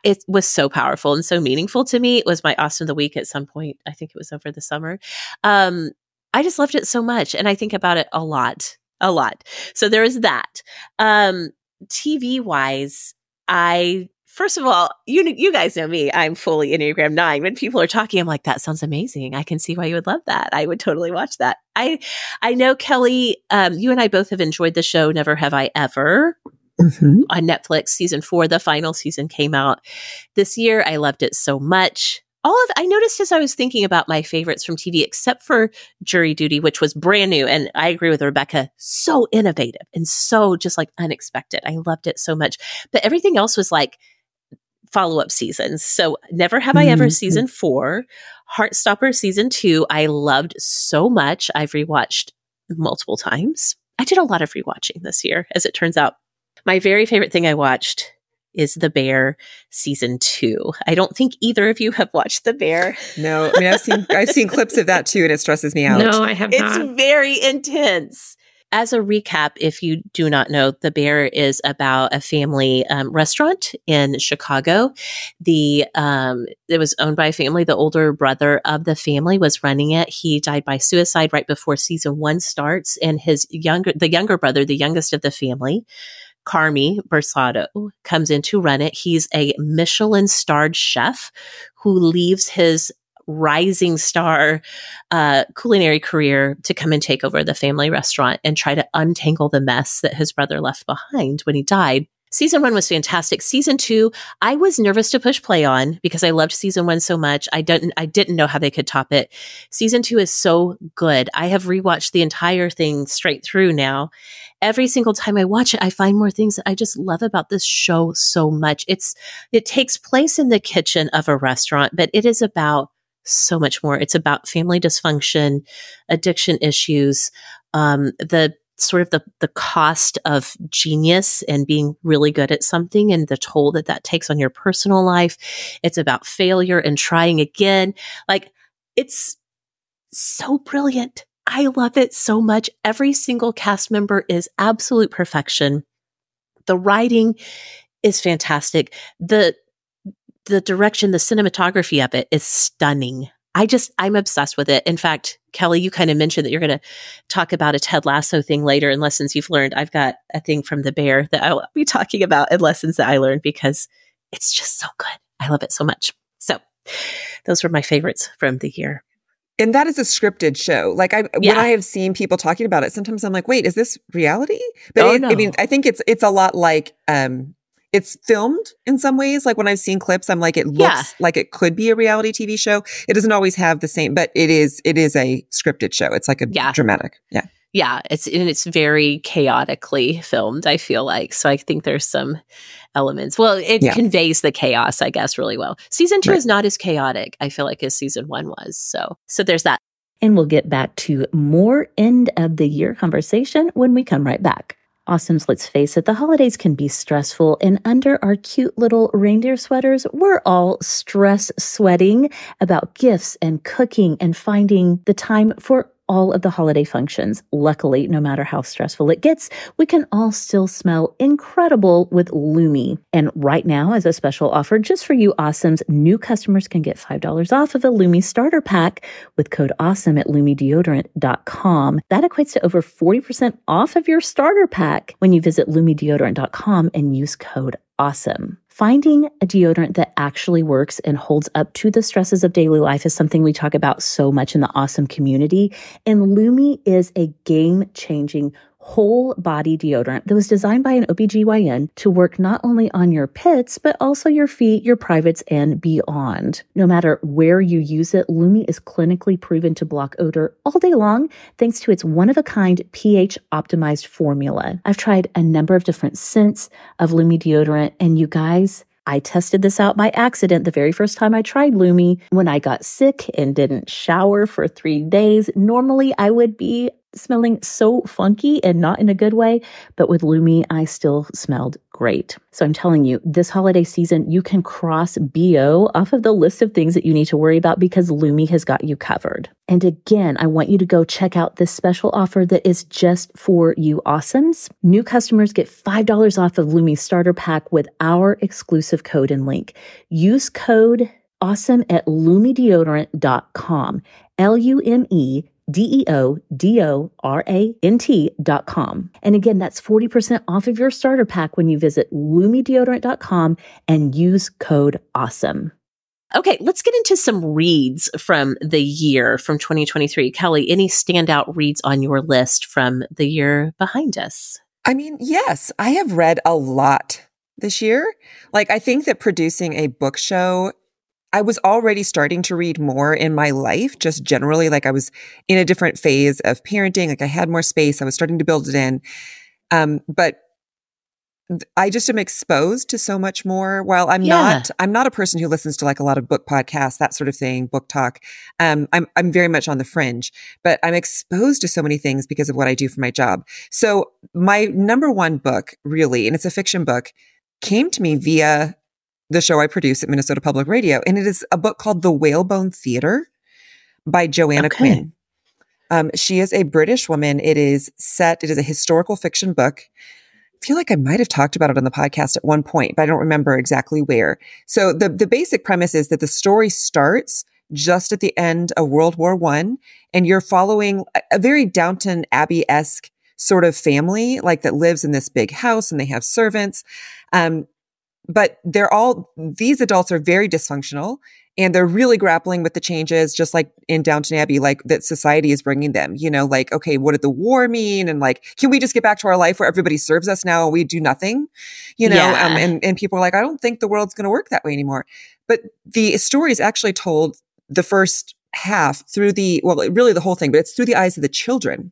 it was so powerful and so meaningful to me. It was my awesome of the week at some point. I think it was over the summer. Um, I just loved it so much. And I think about it a lot, a lot. So there is that. Um, TV wise, I first of all, you you guys know me. I'm fully Enneagram Nine. When people are talking, I'm like, that sounds amazing. I can see why you would love that. I would totally watch that. I I know Kelly. Um, you and I both have enjoyed the show. Never have I ever Mhm. on Netflix. Season four, the final season came out this year. I loved it so much. All of I noticed as I was thinking about my favorites from TV, except for Jury Duty, which was brand new, and I agree with Rebekah, so innovative and so just like unexpected. I loved it so much, but everything else was like follow up seasons. So Never Have I Ever Mhm. season four, Heartstopper season two, I loved so much. I've rewatched multiple times. I did a lot of rewatching this year, as it turns out. My very favorite thing I watched is The Bear season two. I don't think either of you have watched The Bear. (laughs) No, I mean I've seen I've seen clips of that too, and it stresses me out. no, I have It's not. very intense. As a recap, if you do not know, The Bear is about a family um, restaurant in Chicago. The um, it was owned by a family. The older brother of the family was running it. He died by suicide right before season one starts, and his younger, the younger brother, the youngest of the family, Carmy Berzatto, comes in to run it. He's a Michelin starred chef who leaves his rising star uh, culinary career to come and take over the family restaurant and try to untangle the mess that his brother left behind when he died. Season one was fantastic. Season two, I was nervous to push play on because I loved season one so much. I didn't, I didn't know how they could top it. Season two is so good. I have rewatched the entire thing straight through now. Every single time I watch it, I find more things that I just love about this show so much. It's, it takes place in the kitchen of a restaurant, but it is about so much more. It's about family dysfunction, addiction issues, um, the sort of the the cost of genius and being really good at something and the toll that that takes on your personal life. It's about failure and trying again. Like it's so brilliant. I love it so much. Every single cast member is absolute perfection. The writing is fantastic. The the direction, the cinematography of it is stunning. I just, I'm obsessed with it. In fact, Kelly, you kind of mentioned that you're going to talk about a Ted Lasso thing later in lessons you've learned. I've got a thing from the bear that I'll be talking about in lessons that I learned because it's just so good. I love it so much. So those were my favorites from the year. And that is a scripted show. Like I, when I have seen people talking about it, sometimes I'm like, wait, is this reality? But Oh, it, I mean. I think it's it's a lot like um, it's filmed in some ways. Like when I've seen clips, I'm like, it looks Yeah. like it could be a reality TV show. It doesn't always have the same, but it is it is a scripted show. It's like a Yeah. dramatic. Yeah. Yeah, it's and it's very chaotically filmed, I feel like. So I think there's some elements. Well, it Yeah. conveys the chaos, I guess, really well. Season 2 Right. is not as chaotic, I feel like, as season 1 was. So so there's that. And we'll get back to more end of the year conversation when we come right back. Awesomes, let's face it, the holidays can be stressful, and under our cute little reindeer sweaters, we're all stress sweating about gifts and cooking and finding the time for all of the holiday functions. Luckily, no matter how stressful it gets, we can all still smell incredible with Lume. And right now, as a special offer just for you awesomes, new customers can get $5 off of a Lume starter pack with code AWESOME at lumedeodorant.com. That equates to over 40% off of your starter pack when you visit lumedeodorant.com and use code AWESOME. Finding a deodorant that actually works and holds up to the stresses of daily life is something we talk about so much in the awesome community. And Lume is a game changing whole body deodorant that was designed by an OBGYN to work not only on your pits, but also your feet, your privates, and beyond. No matter where you use it, Lume is clinically proven to block odor all day long thanks to its one of a kind pH optimized formula. I've tried a number of different scents of Lume deodorant, and you guys, I tested this out by accident the very first time I tried Lume when I got sick and didn't shower for three days. Normally, I would be smelling so funky and not in a good way, but with Lume, I still smelled great. So I'm telling you, this holiday season, you can cross BO off of the list of things that you need to worry about because Lume has got you covered. And again, I want you to go check out this special offer that is just for you awesomes. New customers get $5 off of Lume starter pack with our exclusive code and link. Use code awesome at lumedeodorant.com. L U M E D-E-O-D-O-R-A-N-T dot com. And again, that's 40% off of your starter pack when you visit lumedeodorant.com and use code AWESOME. Okay, let's get into some reads from the year from 2023. Kelly, any standout reads on your list from the year behind us? I mean, yes, I have read a lot this year. Like, I think that producing a book show I was already starting to read more in my life, just generally. Like I was in a different phase of parenting. Like I had more space. I was starting to build it in. Um, but I just am exposed to so much more. While I'm yeah. not, I'm not a person who listens to like a lot of book podcasts, that sort of thing, book talk. Um, I'm, I'm very much on the fringe, but I'm exposed to so many things because of what I do for my job. So my number one book, really, and it's a fiction book, came to me via the show I produce at Minnesota Public Radio. And it is a book called The Whalebone Theater by Joanna okay. Quinn. Um, she is a British woman. It is set, it is a historical fiction book. I feel like I might have talked about it on the podcast at one point, but I don't remember exactly where. So the, the basic premise is that the story starts just at the end of World War One, and you're following a, a very Downton Abbey esque sort of family, like that lives in this big house and they have servants. Um, but they're all, these adults are very dysfunctional and they're really grappling with the changes, just like in Downton Abbey, like that society is bringing them, you know, like, okay, what did the war mean? And like, can we just get back to our life where everybody serves us now and we do nothing, you know? Yeah. Um, and, and people are like, I don't think the world's going to work that way anymore. But the story is actually told the first half through the, well, really the whole thing, but it's through the eyes of the children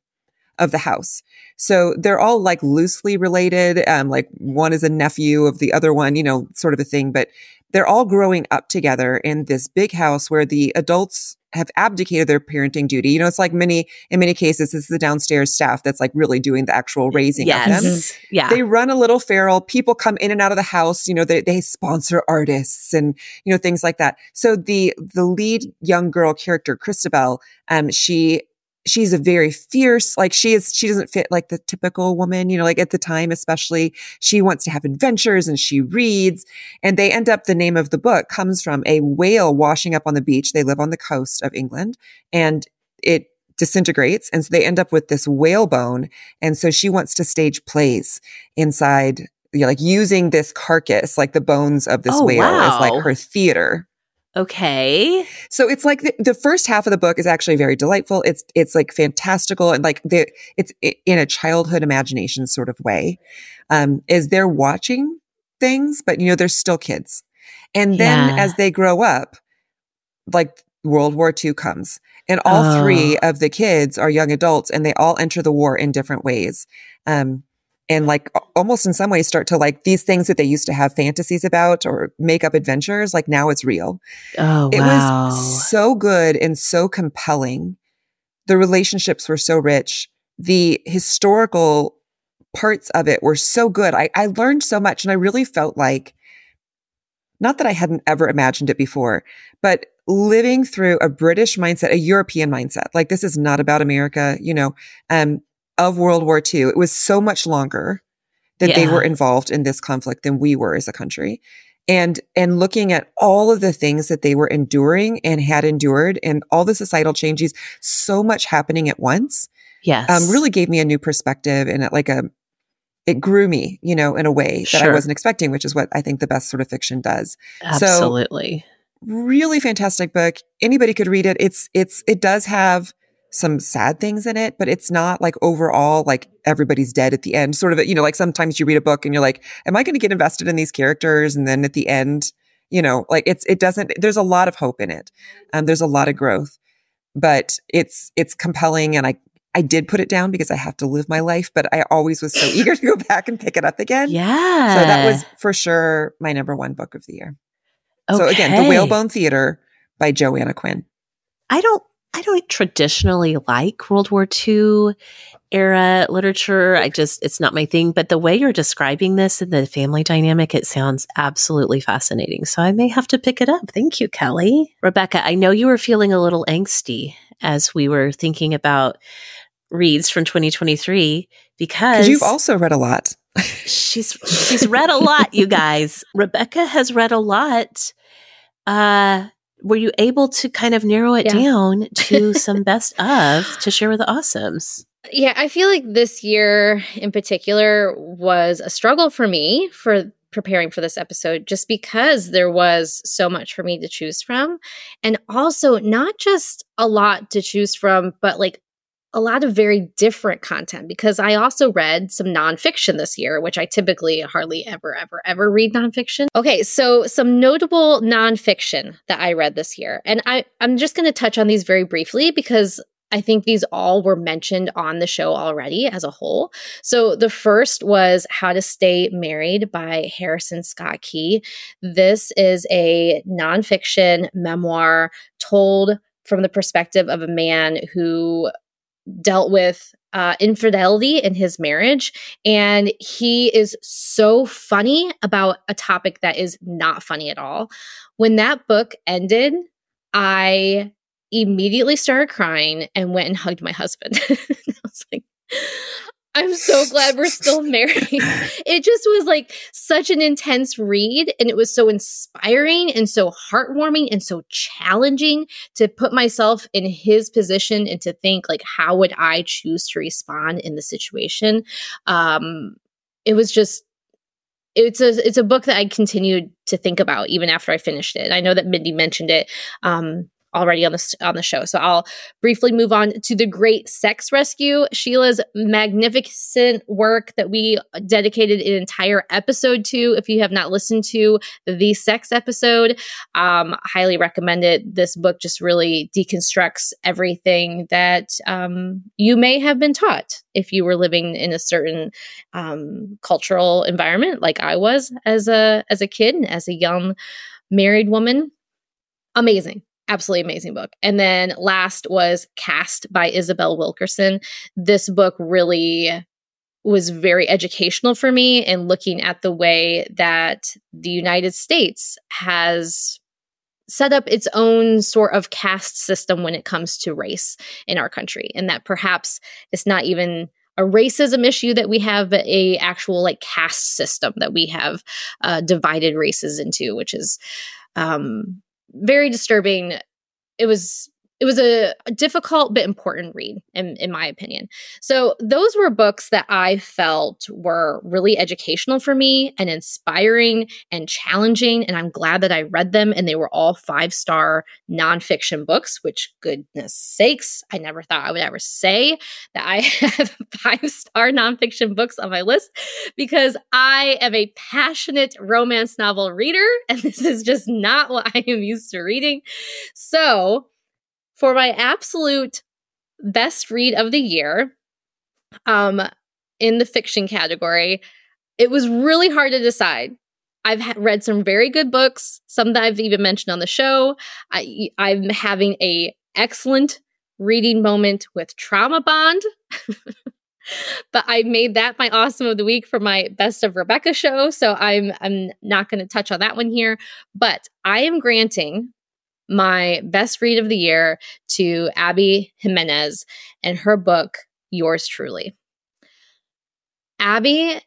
of the house. So they're all like loosely related. Um, like one is a nephew of the other one, you know, sort of a thing, but they're all growing up together in this big house where the adults have abdicated their parenting duty. You know, it's like many, in many cases, it's the downstairs staff that's like really doing the actual raising yes. of them. Mm-hmm. Yeah. They run a little feral. People come in and out of the house. You know, they, they sponsor artists and, you know, things like that. So the, the lead young girl character, Christabel, um, she she's a very fierce, like she is, she doesn't fit like the typical woman, you know, like at the time, especially she wants to have adventures and she reads and they end up, the name of the book comes from a whale washing up on the beach. They live on the coast of England and it disintegrates. And so they end up with this whalebone. And so she wants to stage plays inside, you know, like using this carcass, like the bones of this oh, whale wow. as like her theater. Okay. So it's like the, the, first half of the book is actually very delightful. It's it's like fantastical and like the it's in a childhood imagination sort of way. Um, is they're watching things, but you know they're still kids, and then yeah. as they grow up, like World War II comes, and all oh. three of the kids are young adults, and they all enter the war in different ways. Um, and like almost in some ways start to like these things that they used to have fantasies about or make up adventures like now it's real. Oh it wow. was so good and so compelling. The relationships were so rich. The historical parts of it were so good. I, I learned so much and i really felt like not that I hadn't ever imagined it before, but living through a British mindset, a European mindset, like this is not about America, you know, um, of World War II. It was so much longer that yeah. they were involved in this conflict than we were as a country. And, and looking at all of the things that they were enduring and had endured and all the societal changes, so much happening at once. Yes. Um, really gave me a new perspective and it like a, it grew me, you know, in a way that I wasn't expecting, which is what I think the best sort of fiction does. Absolutely. So, really fantastic book. Anybody could read it. It's, it's, it does have some sad things in it, but it's not like overall like everybody's dead at the end. Sort of, you know, like sometimes you read a book and you're like, am I going to get invested in these characters? And then at the end, you know, like it's, it doesn't, there's a lot of hope in it. Um, there's a lot of growth, but it's, it's compelling and I I did put it down because I have to live my life, but I always was so eager to go (laughs) back and pick it up again. Yeah. So that was for sure my number one book of the year. Okay. So again, The Whalebone Theater by Joanna Quinn. I don't I don't traditionally like World War II era literature. I just it's not my thing. But the way you're describing this and the family dynamic, it sounds absolutely fascinating. So I may have to pick it up. Thank you, Kelly. Rebekah, I know you were feeling a little angsty as we were thinking about reads from 2023 because you've also read a lot. she's she's read a lot, you (laughs) guys. Rebekah has read a lot. Uh were you able to kind of narrow it yeah. down to (laughs) some best of to share with the awesomes? Yeah, I feel like this year in particular was a struggle for me for preparing for this episode just because there was so much for me to choose from and also not just a lot to choose from but like a lot of very different content because I also read some nonfiction this year, which I typically hardly ever, ever, ever read nonfiction. Okay, so some notable nonfiction that I read this year. And I, I'm just going to touch on these very briefly because I think these all were mentioned on the show already as a whole. So the first was How to Stay Married by Harrison Scott Key. This is a nonfiction memoir told from the perspective of a man who dealt with uh, infidelity in his marriage. And he is so funny about a topic that is not funny at all. When that book ended, I immediately started crying and went and hugged my husband. (laughs) I was like, I'm so glad we're (laughs) still married. it just was like such an intense read and it was so inspiring and so heartwarming and so challenging to put myself in his position and to think like how would I choose to respond in the situation. Um it was just it's a it's a book that I continued to think about even after I finished it. I know that Mindy mentioned it um already on the on the show. So I'll briefly move on to the Great Sex Rescue, Sheila's magnificent work that we dedicated an entire episode to. If you have not listened to the sex episode, um, highly recommend it. This book just really deconstructs everything that um, you may have been taught if you were living in a certain um, cultural environment, like I was as a as a kid, as a young married woman amazing absolutely amazing book. And then last was Caste by Isabel Wilkerson. This book really was very educational for me in looking at the way that the United States has set up its own sort of caste system when it comes to race in our country and that perhaps it's not even a racism issue that we have but a actual like caste system that we have uh, divided races into which is um, very disturbing. It was it was a, a, difficult but important read in, in my opinion. So those were books that i felt were really educational for me and inspiring and challenging and i'm glad that i read them and they were all five star nonfiction books which goodness sakes i never thought i would ever say that i (laughs) have five star nonfiction books on my list because i am a passionate romance novel reader and this is just not what i am used to reading. So for my absolute best read of the year, um, in the fiction category, it was really hard to decide. I've ha- read some very good books, some that I've even mentioned on the show. I, I'm having a excellent reading moment with Trauma Bond. (laughs) but I made that my awesome of the week for my best of Rebekah show. So I'm I'm not going to touch on that one here, but I am granting my best read of the year to Abby Jimenez and her book Yours Truly. Abby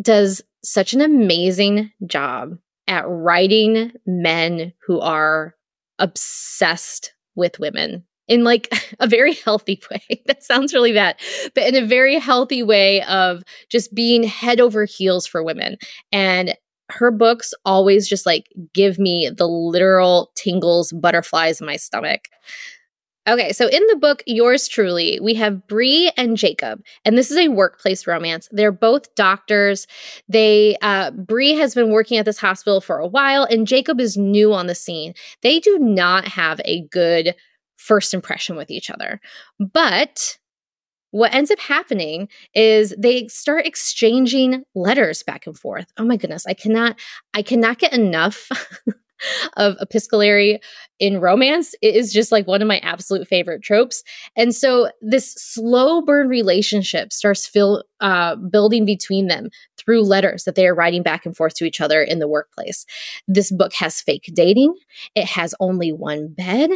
does such an amazing job at writing men who are obsessed with women in like (laughs) a very healthy way. (laughs) that sounds really bad, but in a very healthy way of just being head over heels for women. And her books always just like give me the literal tingles, butterflies in my stomach. Okay, so in the book Yours Truly, we have Bree and Jacob, and this is a workplace romance. They're both doctors. They uh Bree has been working at this hospital for a while and Jacob is new on the scene. They do not have a good first impression with each other. But what ends up happening is they start exchanging letters back and forth. Oh my goodness, I cannot I cannot get enough (laughs) of epistolary in romance. It is just like one of my absolute favorite tropes. And so this slow burn relationship starts feel, uh, building between them through letters that they are writing back and forth to each other in the workplace. This book has fake dating. It has only one bed.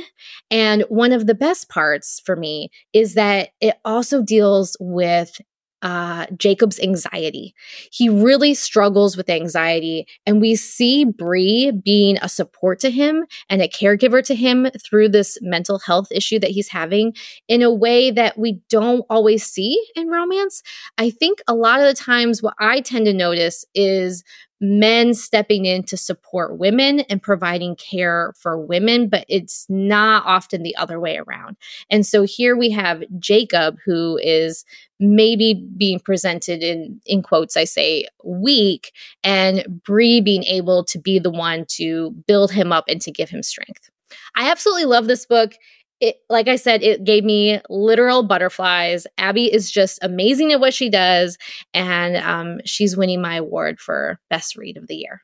And one of the best parts for me is that it also deals with uh, Jacob's anxiety. He really struggles with anxiety, and we see Bree being a support to him and a caregiver to him through this mental health issue that he's having in a way that we don't always see in romance. I think a lot of the times, what I tend to notice is men stepping in to support women and providing care for women, but it's not often the other way around. And so here we have Jacob, who is maybe being presented in in quotes I say weak, and Bree being able to be the one to build him up and to give him strength. I absolutely love this book it like I said, it gave me literal butterflies. Abby is just amazing at what she does, and um, she's winning my award for best read of the year.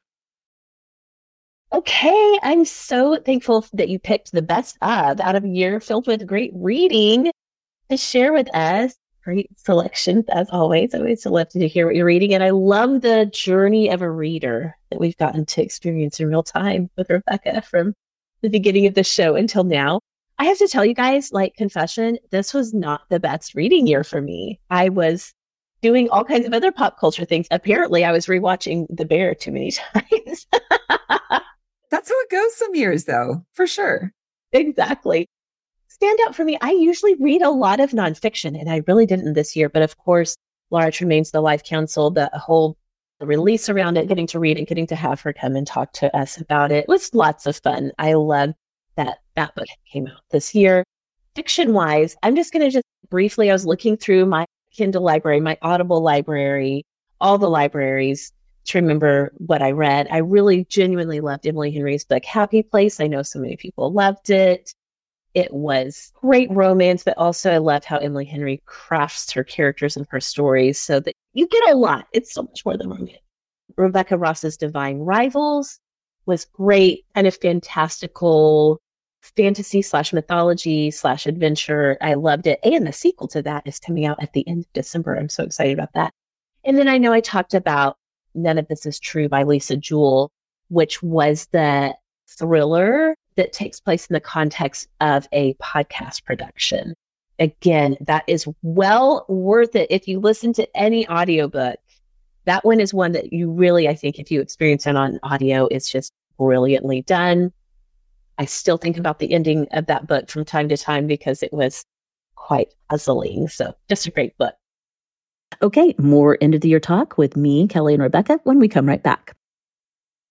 Okay, I'm so thankful that you picked the best of out of a year filled with great reading to share with us. Great selections as always. I always love to hear what you're reading, and I love the journey of a reader that we've gotten to experience in real time with Rebekah from the beginning of the show until now. I have to tell you guys, like confession, this was not the best reading year for me. I was doing all kinds of other pop culture things. Apparently, I was rewatching The Bear too many (laughs) times. That's how it goes some years, though, for sure. Exactly. Stand out for me. I usually read a lot of nonfiction, and I really didn't this year. But of course, Laura Tremaine's The Life Council, the whole release around it, getting to read and getting to have her come and talk to us about it was lots of fun. I love that that book came out this year. Fiction wise, I'm just going to just briefly, I was looking through my Kindle library, my Audible library, all the libraries to remember what I read. I really genuinely loved Emily Henry's book, Happy Place. I know so many people loved it. It was great romance, but also I loved how Emily Henry crafts her characters and her stories so that you get a lot. It's so much more than romance. Rebecca Ross's Divine Rivals was great, kind of fantastical fantasy slash mythology slash adventure. I loved it. And the sequel to that is coming out at the end of December. I'm so excited about that. And then I know I talked about None of This Is True by Lisa Jewell, which was the thriller that takes place in the context of a podcast production. Again, that is well worth it. If you listen to any audiobook, that one is one that you really, I think, if you experience it on audio, it's just brilliantly done. I still think mm-hmm. about the ending of that book from time to time because it was quite puzzling. So, just a great book. Okay, more end of the year talk with me, Kelly, and Rebekah when we come right back.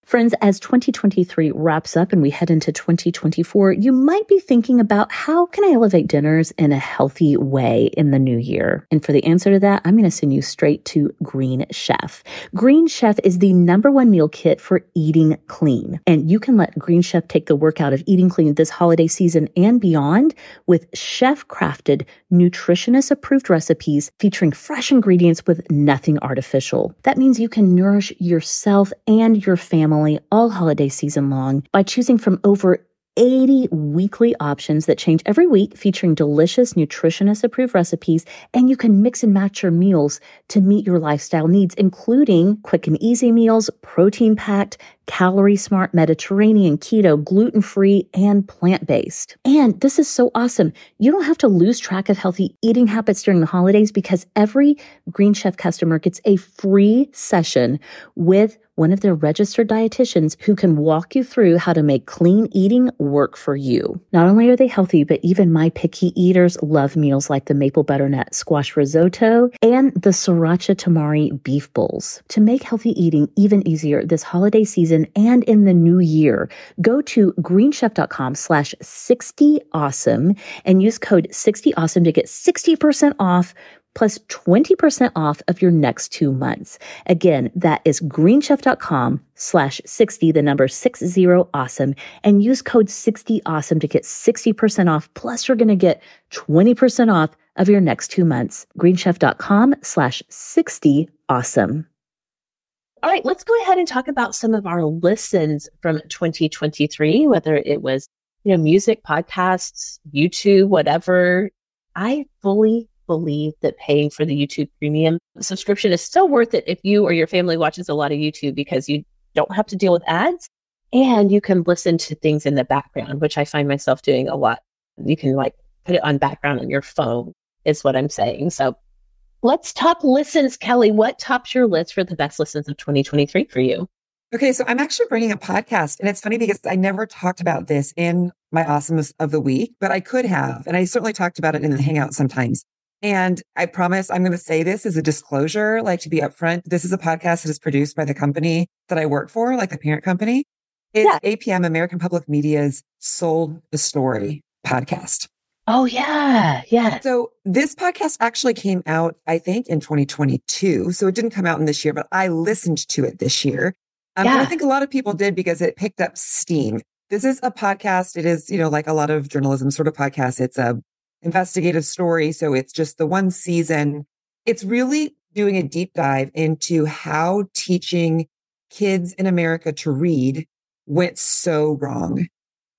Friends, as 2023 wraps up and we head into 2024, you might be thinking about how can I elevate dinners in a healthy way in the new year? And for the answer to that, I'm going to send you straight to Green Chef. Green Chef is the number one meal kit for eating clean. And you can let Green Chef take the work out of eating clean this holiday season and beyond with chef crafted, nutritionist approved recipes featuring fresh ingredients with nothing artificial. That means you can nourish yourself and your family all holiday season long by choosing from over 80 weekly options that change every week, featuring delicious, nutritionist approved recipes. And you can mix and match your meals to meet your lifestyle needs, including quick and easy meals, protein packed, calorie smart, Mediterranean, keto, gluten free, and plant based. And this is so awesome. You don't have to lose track of healthy eating habits during the holidays because every Green Chef customer gets a free session with one of their registered dietitians who can walk you through how to make clean eating work for you. Not only are they healthy, but even my picky eaters love meals like the maple butternut squash risotto and the sriracha tamari beef bowls. To make healthy eating even easier this holiday season and in the new year, go to greenchef.com slash 60 awesome and use code 60 awesome to get 60% off plus 20% off of your next two months. Again, that is greenchef.com slash 60, the number 60 awesome, and use code 60 awesome to get 60% off. Plus you're going to get 20% off of your next two months. greenchef.com slash 60 awesome. All right, let's go ahead and talk about some of our listens from 2023, whether it was, you know, music, podcasts, YouTube, whatever. I fully believe that paying for the YouTube premium subscription is still worth it if you or your family watches a lot of YouTube because you don't have to deal with ads and you can listen to things in the background, which I find myself doing a lot. You can like put it on background on your phone, is what I'm saying. So let's talk listens, Kelly. What tops your list for the best listens of 2023 for you? Okay, so I'm actually bringing a podcast, and it's funny because I never talked about this in my awesomeness of the week, but I could have, and I certainly talked about it in the hangout sometimes. And I promise I'm going to say this as a disclosure, like to be upfront. This is a podcast that is produced by the company that I work for, like the parent company. It's yeah. APM, American Public Media's Sold the Story podcast. Oh, yeah. Yeah. So this podcast actually came out, I think, in 2022. So it didn't come out in this year, but I listened to it this year. Um, yeah. I think a lot of people did because it picked up steam. This is a podcast. It is, you know, like a lot of journalism sort of podcasts. It's a investigative story. So it's just the one season. It's really doing a deep dive into how teaching kids in America to read went so wrong.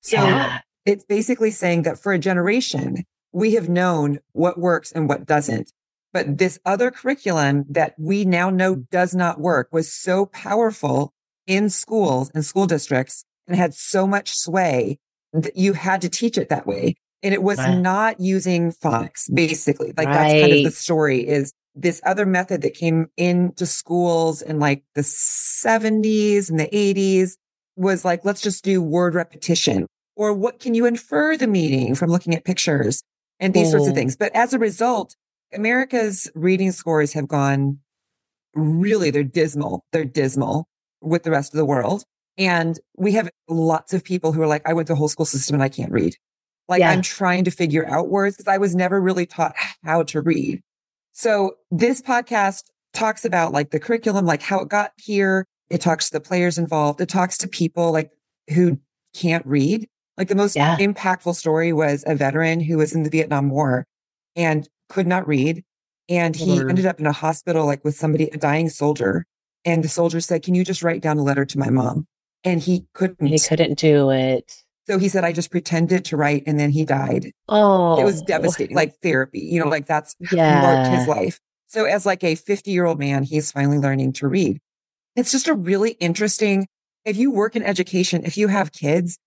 So yeah. It's basically saying that for a generation, we have known what works and what doesn't. But this other curriculum that we now know does not work was so powerful in schools and school districts and had so much sway that you had to teach it that way. And it was right. not using phonics, basically. Like right. that's kind of the story is this other method that came into schools in like the 70s and the 80s was like, let's just do word repetition. Or what can you infer the meaning from looking at pictures and these oh. sorts of oh. things? But as a result, America's reading scores have gone really, they're dismal. They're dismal with the rest of the world. And we have lots of people who are like, I went to the whole school system and I can't read. Like yeah. I'm trying to figure out words because I was never really taught how to read. So this podcast talks about like the curriculum, like how it got here. It talks to the players involved. It talks to people like who can't read. Like the most yeah. impactful story was a veteran who was in the Vietnam War and could not read. And he mm. ended up in a hospital, like with somebody, a dying soldier. And the soldier said, Can you just write down a letter to my mom? And he couldn't. He couldn't do it. So he said, I just pretended to write and then he died. Oh, it was devastating, like therapy, you know, like that's yeah. marked his life. So as like a 50 year old man, he's finally learning to read. It's just a really interesting, if you work in education, if you have kids,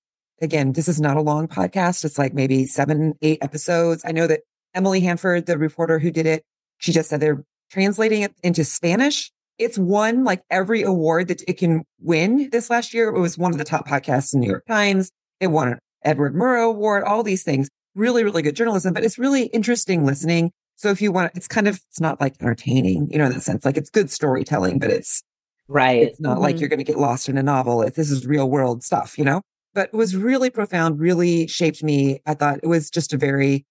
again, this is not a long podcast. It's like maybe seven, eight episodes. I know that Emily Hanford, the reporter who did it, she just said they're translating it into Spanish. It's won like every award that it can win this last year. It was one of the top podcasts in the New York Times. It won an Edward Murrow Award, all these things. Really, really good journalism, but it's really interesting listening. So if you want, it's kind of, it's not like entertaining, you know, in the sense, like it's good storytelling, but it's right. It's not mm-hmm. like you're going to get lost in a novel. This is real world stuff, you know, but it was really profound, really shaped me. I thought it was just a very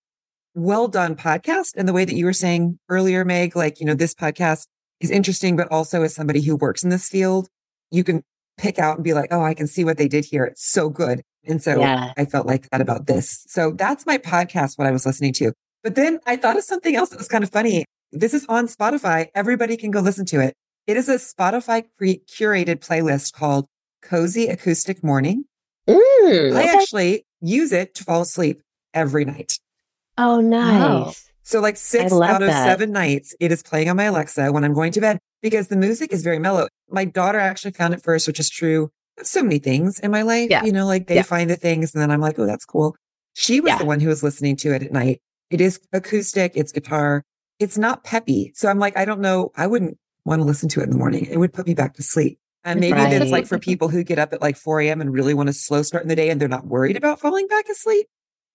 well done podcast. And the way that you were saying earlier, Meg, like, you know, this podcast is interesting, but also as somebody who works in this field, you can pick out and be like, oh, I can see what they did here. It's so good. And so yeah. I felt like that about this. So that's my podcast, what I was listening to. But then I thought of something else that was kind of funny. This is on Spotify. Everybody can go listen to it. It is a Spotify curated playlist called Cozy Acoustic Morning. Mm, I actually use it to fall asleep every night. Oh, nice. So, like six out of that. seven nights, it is playing on my Alexa when I'm going to bed because the music is very mellow. My daughter actually found it first, which is true. So many things in my life, yeah. you know, like they yeah. find the things and then I'm like, oh, that's cool. She was yeah. the one who was listening to it at night. It is acoustic, it's guitar, it's not peppy. So I'm like, I don't know. I wouldn't want to listen to it in the morning. It would put me back to sleep. And maybe right. it's like for people who get up at like 4 a.m. and really want to slow start in the day and they're not worried about falling back asleep.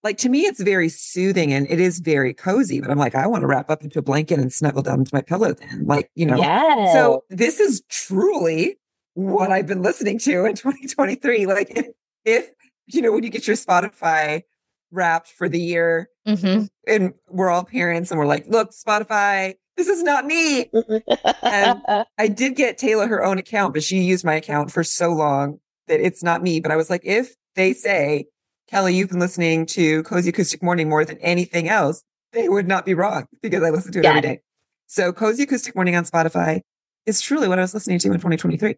Like to me, it's very soothing and it is very cozy, but I'm like, I want to wrap up into a blanket and snuggle down into my pillow then. Like, you know, yes. so this is truly what I've been listening to in 2023. Like if, if you know, when you get your Spotify wrapped for the year mm-hmm. and we're all parents and we're like, look, Spotify, this is not me. and (laughs) I did get Taylor her own account, but she used my account for so long that it's not me. But I was like, if they say, Kelly, you've been listening to Cozy Acoustic Morning more than anything else, they would not be wrong (laughs) because I listen to it yeah. every day. So Cozy Acoustic Morning on Spotify is truly what I was listening to in 2023.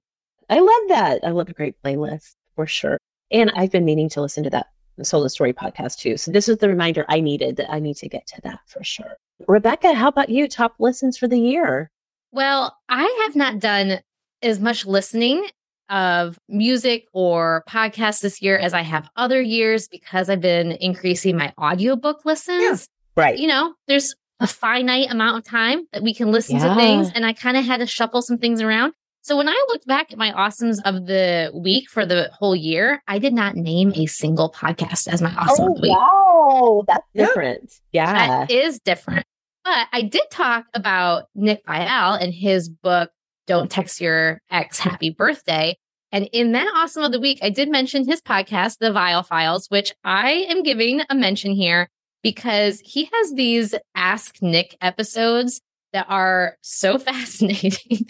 I love that. I love a great playlist for sure. And I've been meaning to listen to that Sold a Story podcast too. So this is the reminder I needed that I need to get to that for sure. Rebekah, how about you? Top listens for the year? Well, I have not done as much listening of music or podcasts this year as I have other years because I've been increasing my audiobook listens. Yeah, right. You know, there's a finite amount of time that we can listen yeah. to things. And I kind of had to shuffle some things around. So when I looked back at my awesomes of the week for the whole year, I did not name a single podcast as my awesome oh, of the week. Wow, that's different. Yeah. That is different. But I did talk about Nick Viall and his book, Don't Text Your Ex Happy Birthday. And in that awesome of the week, I did mention his podcast, The Viall Files, which I am giving a mention here because he has these Ask Nick episodes that are so (laughs) fascinating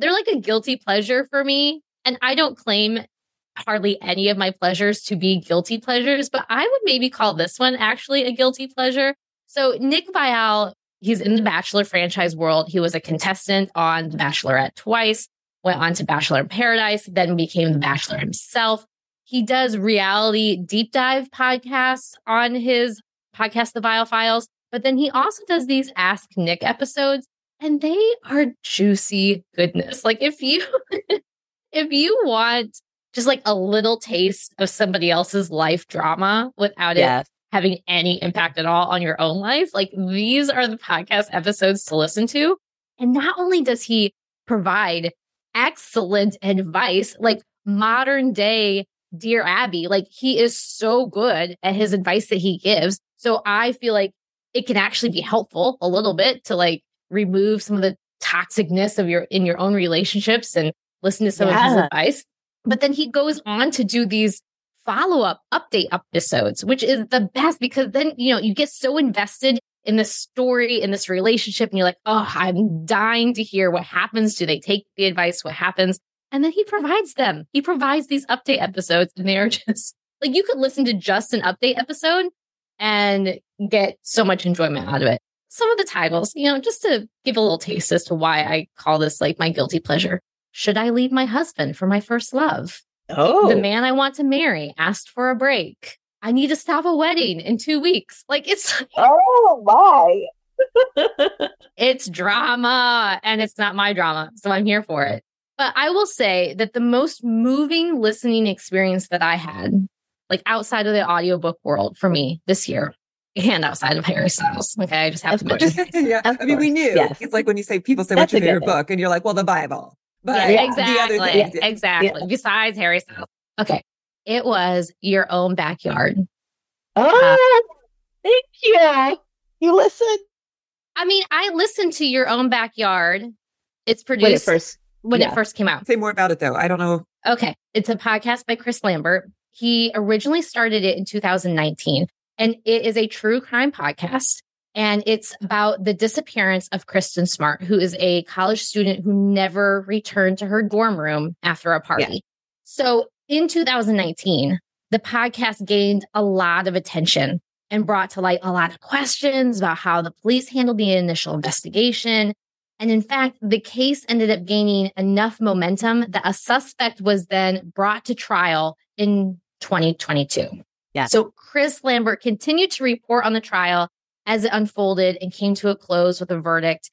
they're like a guilty pleasure for me. And I don't claim hardly any of my pleasures to be guilty pleasures, but I would maybe call this one actually a guilty pleasure. So Nick Viall, he's in the Bachelor franchise world. He was a contestant on The Bachelorette twice, went on to Bachelor in Paradise, then became the Bachelor himself. He does reality deep dive podcasts on his podcast, The Viall Files, but then he also does these Ask Nick episodes and they are juicy goodness. Like if you (laughs) if you want just like a little taste of somebody else's life drama without yes. it having any impact at all on your own life, like these are the podcast episodes to listen to. And not only does he provide excellent advice, like modern day Dear Abby, like he is so good at his advice that he gives. So I feel like it can actually be helpful a little bit to like remove some of the toxicness of your in your own relationships and listen to some yeah. of his advice. But then he goes on to do these follow up update episodes, which is the best because then, you know, you get so invested in this story, in this relationship, and you're like, oh, I'm dying to hear what happens. Do they take the advice? What happens? And then he provides them. He provides these update episodes, and they are (laughs) just like you could listen to just an update episode and get so much enjoyment out of it some of the titles, you know, just to give a little taste as to why I call this like my guilty pleasure. Should I leave my husband for my first love? Oh, the man I want to marry asked for a break. I need to stop a wedding in two weeks. Like it's (laughs) oh my, it's drama, and it's not my drama, so I'm here for it. But I will say that the most moving listening experience that I had, like outside of the audiobook world for me this year, and outside of Harry Styles. Okay, I just have of to mention. (laughs) yeah, I mean, we knew. Yes. It's like when you say people say, "What's your favorite book?" and you're like, "Well, the Bible." But yeah, exactly, things, yeah. exactly. Yeah. Besides Harry Styles, okay, it was your own backyard. Oh, uh, thank you. You listen. I mean, I listened to your own backyard. It's produced when it first when it first came out. Say more about it, though. I don't know. Okay, it's a podcast by Chris Lambert. He originally started it in 2019. And it is a true crime podcast. And it's mm-hmm. about the disappearance of Kristen Smart, who is a college student who never returned to her dorm room after a party. Yeah. So in 2019, the podcast gained a lot of attention and brought to light a lot of questions about how the police handled the initial investigation. And in fact, the case ended up gaining enough momentum that a suspect was then brought to trial in 2022. Yeah. So Chris Lambert continued to report on the trial as it unfolded and came to a close with a verdict.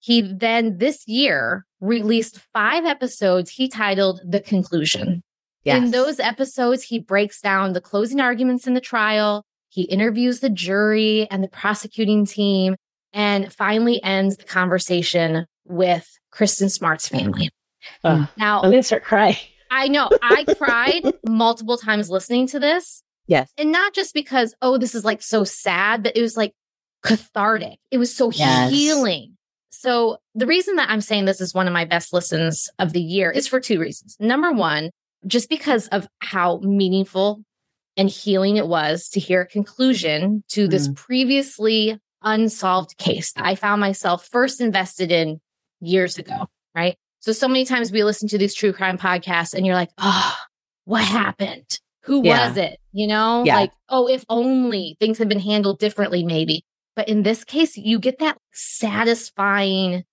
He then this year released five episodes he titled The Conclusion. Yes. In those episodes, he breaks down the closing arguments in the trial. He interviews the jury and the prosecuting team and finally ends the conversation with Kristen Smart's family. Oh, Now, I'm gonna start crying. I know I cried multiple times listening to this. Yes. And not just because, oh, this is like so sad, but it was like cathartic. It was so Yes. healing. So the reason that I'm saying this is one of my best listens of the year is for two reasons. Number one, just because of how meaningful and healing it was to hear a conclusion to this mm. previously unsolved case that I found myself first invested in years ago, right? So, so many times we listen to these true crime podcasts and you're like, oh, what happened? Who Yeah. was it? You know, Yeah. like, oh, if only things had been handled differently, maybe. But in this case, you get that satisfying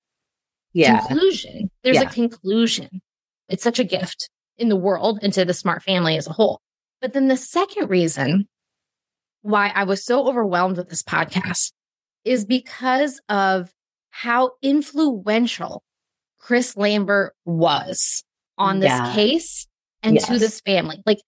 Yeah. conclusion. There's a conclusion. It's such a gift in the world and to the smart family as a whole. But then the second reason why I was so overwhelmed with this podcast is because of how influential Chris Lambert was on this Yeah. case and to this family. Like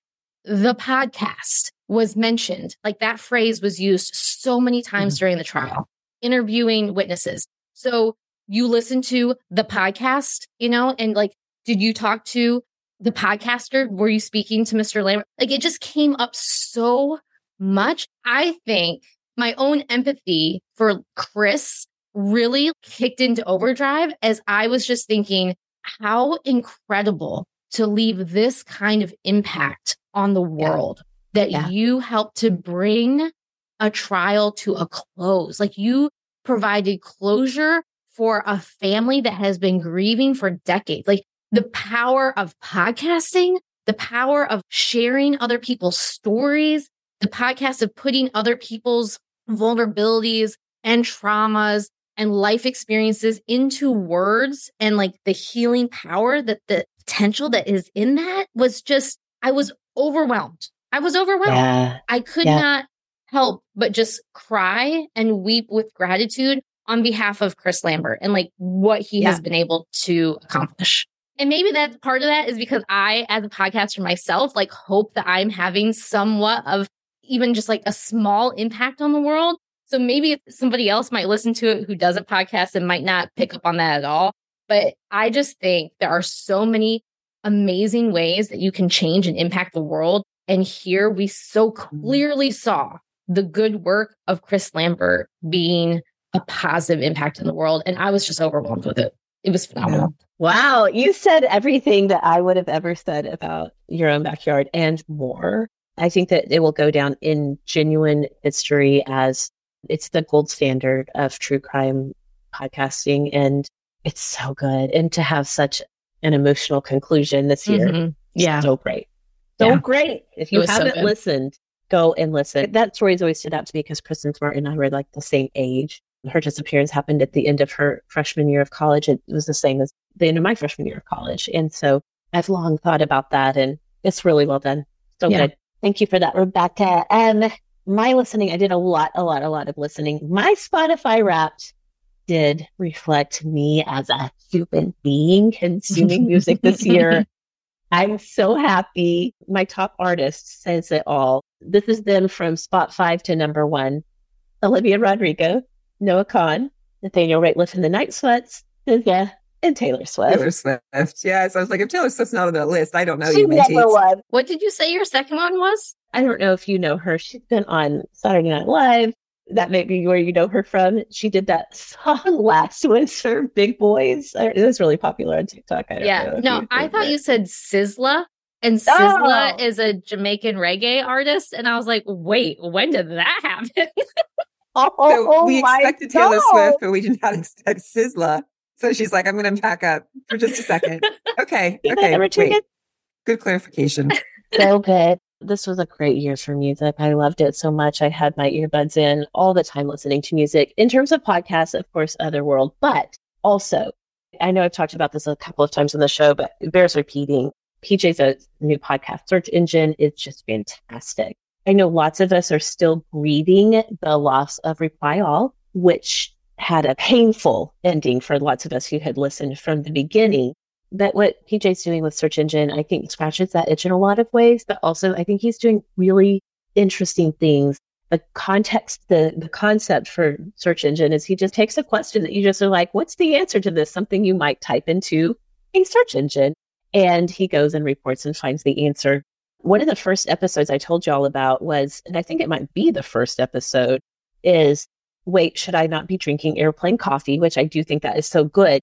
the podcast was mentioned, like that phrase was used so many times Mm-hmm. during the trial, interviewing witnesses. So you listen to the podcast, you know, and like, did you talk to the podcaster? Were you speaking to Mr. Lambert? Like it just came up so much. I think my own empathy for Chris really kicked into overdrive as I was just thinking, how incredible to leave this kind of impact on the world that Yeah. you helped to bring a trial to a close. Like you provided closure for a family that has been grieving for decades. Like the power of podcasting, the power of sharing other people's stories, the podcast of putting other people's vulnerabilities and traumas and life experiences into words and like the healing power that the potential that is in that was just, I was overwhelmed. I was overwhelmed. Yeah. I could Yeah. not help but just cry and weep with gratitude on behalf of Chris Lambert and like what he has been able to accomplish. And maybe that part of that is because I, as a podcaster myself, like hope that I'm having somewhat of even just like a small impact on the world. So maybe somebody else might listen to it who doesn't podcast and might not pick up on that at all. But I just think there are so many amazing ways that you can change and impact the world. And here we so mm-hmm. clearly saw the good work of Chris Lambert being a positive impact in the world. And I was just overwhelmed with it. It was phenomenal. Wow. You said everything that I would have ever said about your own backyard and more. I think that it will go down in genuine history as it's the gold standard of true crime podcasting. And it's so good. And to have such an emotional conclusion this year. Mhm. Yeah. So great. So Yeah. great. If you haven't good. listened, go and listen. That story's always stood out to me because Kristen Smart and I were like the same age. Her disappearance happened at the end of her freshman year of college. It was the same as the end of my freshman year of college. And so I've long thought about that and it's really well done. So Yeah. good. Thank you for that, Rebekah. Um, my listening, I did a lot, a lot, a lot of listening. My Spotify wrapped did reflect me as a human being consuming music this (laughs) year. I'm so happy. My top artist says it all. This is then from spot five to number one. Olivia Rodrigo, Noah Kahan, Nathaniel Rateliff and the Night Sweats, SZA, and Taylor Swift. Taylor Swift. Yes. I was like, if Taylor Swift's not on that list, I don't know She's you, number Minty. one. What did you say your second one was? I don't know if you know her. She's been on Saturday Night Live. That may be where you know her from. She did that song (laughs) last winter, Big Boys. It was really popular on TikTok. I don't Yeah. if No, I thought it. you said Sizzla. And Sizzla Oh. is a Jamaican reggae artist. And I was like, wait, when did that (laughs) happen? Oh, So we my expected Taylor God. Swift, but we did not (laughs) expect Sizzla. So she's like, I'm going to back up for just a second. Okay. Okay. Wait. Good clarification. so good. This was a great year for music. I loved it so much. I had my earbuds in all the time listening to music. In terms of podcasts, of course, Otherworld, but also, I know I've talked about this a couple of times on the show, but it bears repeating. PJ's a new podcast, Search Engine, is just fantastic. I know lots of us are still grieving the loss of Reply All, which had a painful ending for lots of us who had listened from the beginning. But what PJ's doing with Search Engine, I think scratches that itch in a lot of ways, but also I think he's doing really interesting things. The context, the, the concept for Search Engine is he just takes a question that you just are like, what's the answer to this? Something you might type into a search engine. And he goes and reports and finds the answer. One of the first episodes I told you all about was, and I think it might be the first episode, is wait, should I not be drinking airplane coffee? Which I do think that is so good.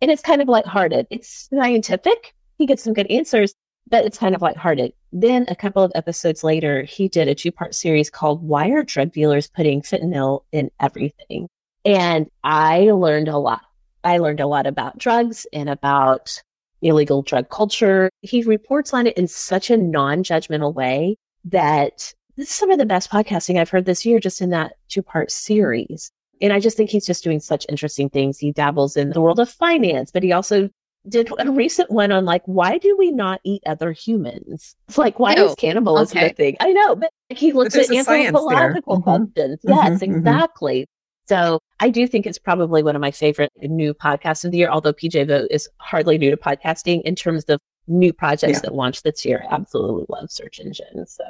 And it's kind of lighthearted. It's scientific. He gets some good answers, but it's kind of lighthearted. Then a couple of episodes later, he did a two part series called Why Are Drug Dealers Putting Fentanyl in Everything? And I learned a lot. I learned a lot about drugs and about illegal drug culture. He reports on it in such a non judgmental way that this is some of the best podcasting I've heard this year, just in that two part series. And I just think he's just doing such interesting things. He dabbles in the world of finance, but he also did a recent one on like, why do we not eat other humans? It's (laughs) like, why oh, is cannibalism okay. a thing? I know, but he looks at anthropological mm-hmm. questions. Mm-hmm. Yes, mm-hmm. exactly. So I do think it's probably one of my favorite new podcasts of the year, although PJ Vogt is hardly new to podcasting in terms of new projects yeah. that launched this year. Absolutely love search engines. So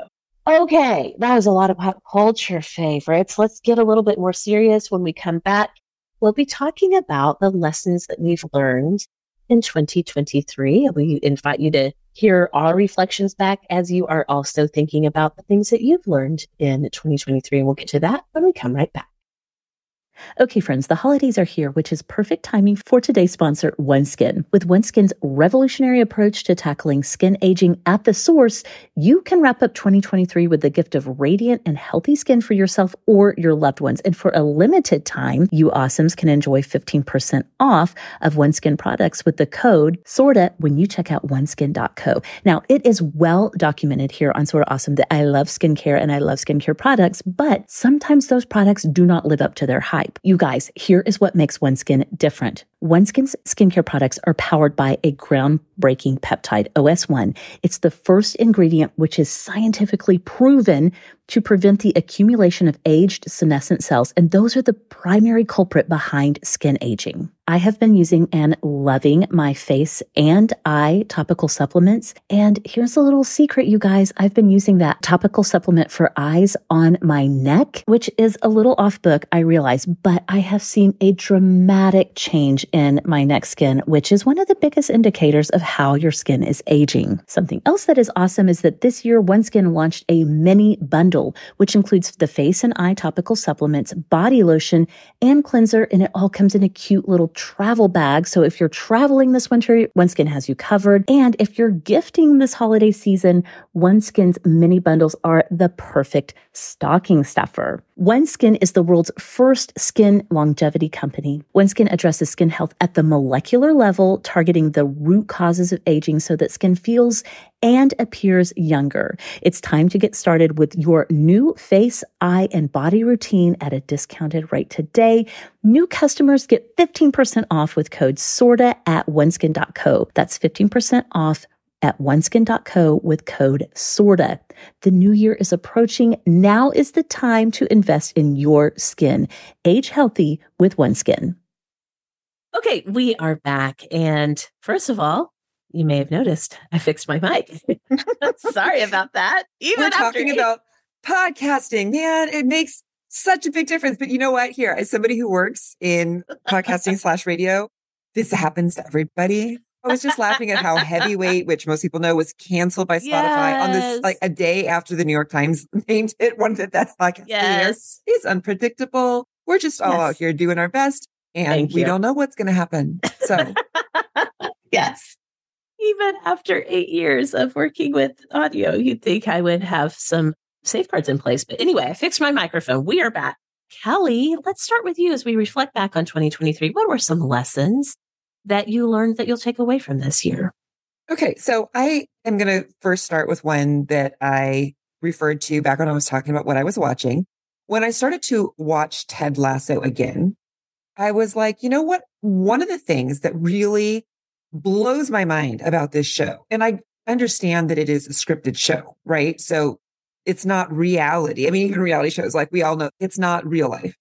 okay, that was a lot of pop culture favorites. Let's get a little bit more serious when we come back. We'll be talking about the lessons that we've learned in 2023. We invite you to hear our reflections back as you are also thinking about the things that you've learned in 2023. And we'll get to that when we come right back. Okay, friends, the holidays are here, which is perfect timing for today's sponsor, OneSkin. With OneSkin's revolutionary approach to tackling skin aging at the source, you can wrap up 2023 with the gift of radiant and healthy skin for yourself or your loved ones. And for a limited time, you awesomes can enjoy 15% off of OneSkin products with the code SORTA when you check out oneskin.co. Now, it is well documented here on Sorta Awesome that I love skincare and I love skincare products, but sometimes those products do not live up to their hype type. You guys, here is what makes OneSkin different. OneSkin's skincare products are powered by a groundbreaking peptide, OS1. It's the first ingredient which is scientifically proven to prevent the accumulation of aged senescent cells, and those are the primary culprit behind skin aging. I have been using and loving my face and eye topical supplements. And here's a little secret, you guys. I've been using that topical supplement for eyes on my neck, which is a little off book, I realize, but I have seen a dramatic change in my neck skin, which is one of the biggest indicators of how your skin is aging. Something else that is awesome is that this year, OneSkin launched a mini bundle, which includes the face and eye topical supplements, body lotion, and cleanser. And it all comes in a cute little travel bag. So if you're traveling this winter, OneSkin has you covered. And if you're gifting this holiday season, OneSkin's mini bundles are the perfect stocking stuffer. OneSkin is the world's first skin longevity company. OneSkin addresses skin health at the molecular level, targeting the root causes of aging so that skin feels and appears younger. It's time to get started with your new face, eye, and body routine at a discounted rate today. New customers get 15% off with code SORTA at oneskin.co. That's 15% off at oneskin.co with code SORTA. The new year is approaching. Now is the time to invest in your skin. Age healthy with OneSkin. Okay, we are back. And first of all, you may have noticed I fixed my mic. (laughs) Sorry about that. Even We're talking eight- about podcasting, man, it makes such a big difference. But you know what? Here, as somebody who works in podcasting slash radio, this happens to everybody. I was just laughing at how heavyweight, which most people know was canceled by Spotify yes. on this like a day after the New York Times (laughs) named it one of the best podcasts yes. It's unpredictable. We're just all yes. out here doing our best and Thank we you. don't know what's going to happen. So, (laughs) yes. Even after eight years of working with audio, you'd think I would have some safeguards in place. But anyway, I fixed my microphone. We are back. Kelly, let's start with you as we reflect back on 2023. What were some lessons that you learned that you'll take away from this year? Okay, so I am going to first start with one that I referred to back when I was talking about what I was watching. When I started to watch Ted Lasso again, I was like, you know what? One of the things that really blows my mind about this show, and I understand that it is a scripted show, right? So it's not reality. I mean, even reality shows, like we all know, it's not real life.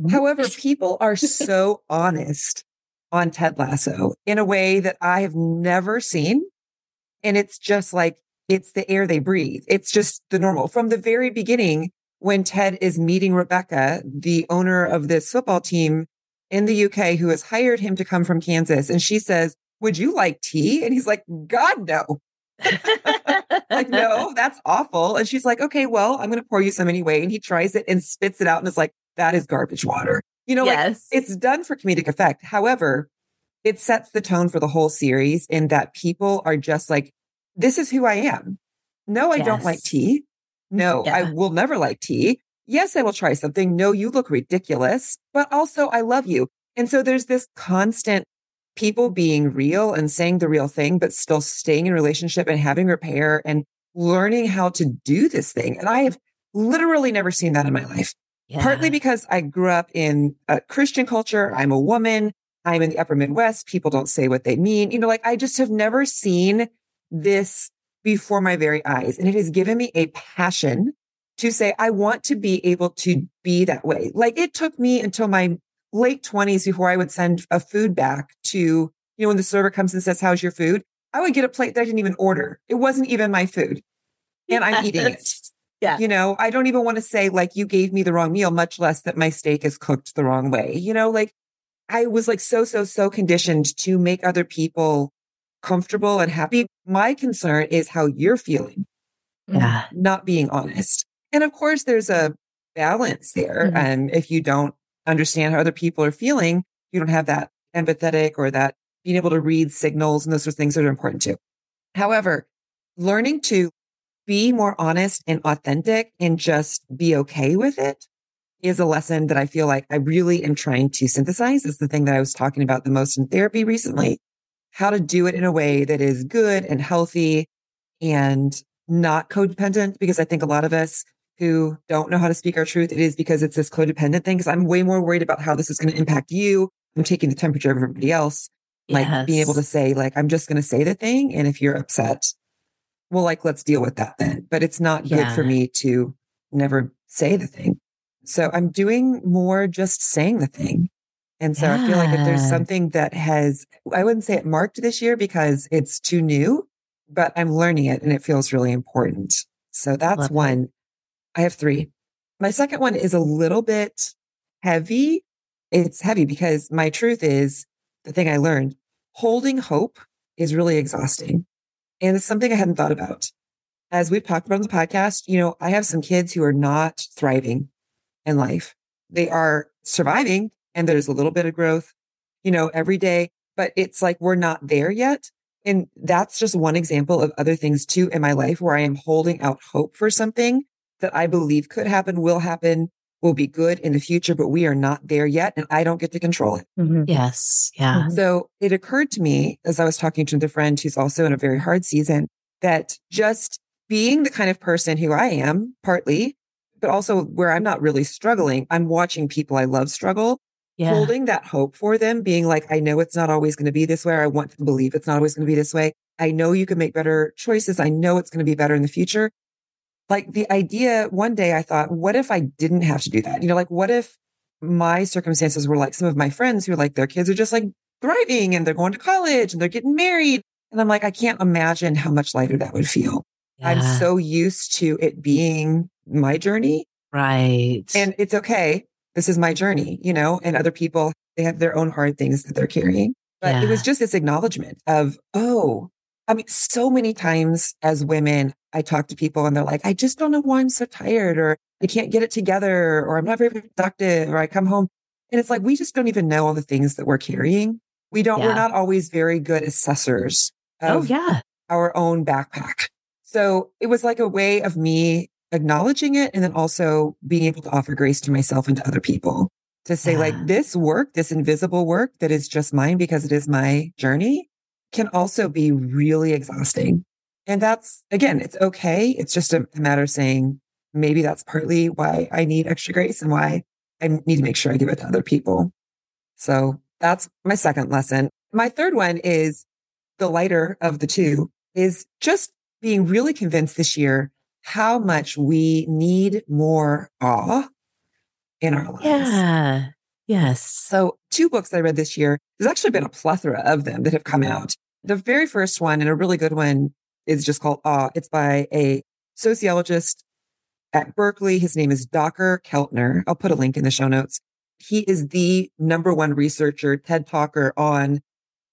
Mm-hmm. However, people are so honest on Ted Lasso in a way that I have never seen. And it's just like, it's the air they breathe. It's just the normal. From the very beginning, when Ted is meeting Rebecca, the owner of this football team in the UK who has hired him to come from Kansas, and she says, Would you like tea? And he's like, God, no. (laughs) like, no, that's awful. And she's like, okay, well, I'm going to pour you some anyway. And he tries it and spits it out and is like, that is garbage water. You know, yes. like it's done for comedic effect. However, it sets the tone for the whole series in that people are just like, this is who I am. No, I yes. don't like tea. No, yeah. I will never like tea. Yes, I will try something. No, you look ridiculous, but also I love you. And so there's this constant people being real and saying the real thing, but still staying in relationship and having repair and learning how to do this thing. And I have literally never seen that in my life. Yeah. Partly because I grew up in a Christian culture. I'm a woman. I'm in the upper Midwest. People don't say what they mean. You know, like I just have never seen this before my very eyes. And it has given me a passion to say, I want to be able to be that way. Like it took me until my late 20s before I would send a food back to, you know, when the server comes and says, How's your food? I would get a plate that I didn't even order. It wasn't even my food. And I'm eating it. Yeah. You know, I don't even want to say, like, you gave me the wrong meal, much less that my steak is cooked the wrong way. You know, like I was like so, so, so conditioned to make other people comfortable and happy. My concern is how you're feeling. Yeah. Not being honest. And of course, there's a balance there. Mm-hmm. And if you don't understand how other people are feeling, you don't have that empathetic or that being able to read signals and those sorts of things that are important too. However, learning to be more honest and authentic and just be okay with it is a lesson that I feel like I really am trying to synthesize. It's the thing that I was talking about the most in therapy recently. How to do it in a way that is good and healthy and not codependent, because I think a lot of us who don't know how to speak our truth, it is because it's this codependent thing. Because I'm way more worried about how this is going to impact you. I'm taking the temperature of everybody else. Like yes. being able to say, like, I'm just going to say the thing. And if you're upset, well, like, let's deal with that then. But it's not yeah. good for me to never say the thing. So I'm doing more just saying the thing. And so yeah. I feel like if there's something that has, I wouldn't say it marked this year because it's too new, but I'm learning it and it feels really important. So that's Love one. It. I have three. My second one is a little bit heavy. It's heavy because my truth is the thing I learned holding hope is really exhausting. And it's something I hadn't thought about. As we've talked about on the podcast, you know, I have some kids who are not thriving in life. They are surviving and there's a little bit of growth, you know, every day, but it's like we're not there yet. And that's just one example of other things too in my life where I am holding out hope for something that I believe could happen, will happen, will be good in the future, but we are not there yet. And I don't get to control it. Mm-hmm. Yes. Yeah. Mm-hmm. So it occurred to me as I was talking to the friend who's also in a very hard season that just being the kind of person who I am, partly, but also where I'm not really struggling, I'm watching people I love struggle. Yeah. Holding that hope for them, being like, I know it's not always going to be this way. I want to believe it's not always going to be this way. I know you can make better choices. I know it's going to be better in the future like the idea one day I thought, what if I didn't have to do that? You know, like what if my circumstances were like some of my friends who like their kids are just like thriving and they're going to college and they're getting married. And I'm like, I can't imagine how much lighter that would feel. Yeah. I'm so used to it being my journey. Right. And it's okay. This is my journey, you know, and other people, they have their own hard things that they're carrying. But yeah. it was just this acknowledgement of, oh, I mean, so many times as women, I talk to people and they're like, I just don't know why I'm so tired or I can't get it together or I'm not very productive or I come home. And it's like, we just don't even know all the things that we're carrying. We don't, yeah. we're not always very good assessors oh, yeah. our own backpack. So it was like a way of me acknowledging it and then also being able to offer grace to myself and to other people to say yeah. like this work, this invisible work that is just mine because it is my journey can also be really exhausting. And that's, again, it's okay. It's just a matter of saying, maybe that's partly why I need extra grace and why I need to make sure I give it to other people. So that's my second lesson. My third one is the lighter of the two. is just being really convinced this year how much we need more awe in our lives. Yeah. Yes. So, two books I read this year, there's actually been a plethora of them that have come out. The very first one, and a really good one, is just called Awe. It's by a sociologist at Berkeley. His name is Dacher Keltner. I'll put a link in the show notes. He is the number one researcher, TED talker on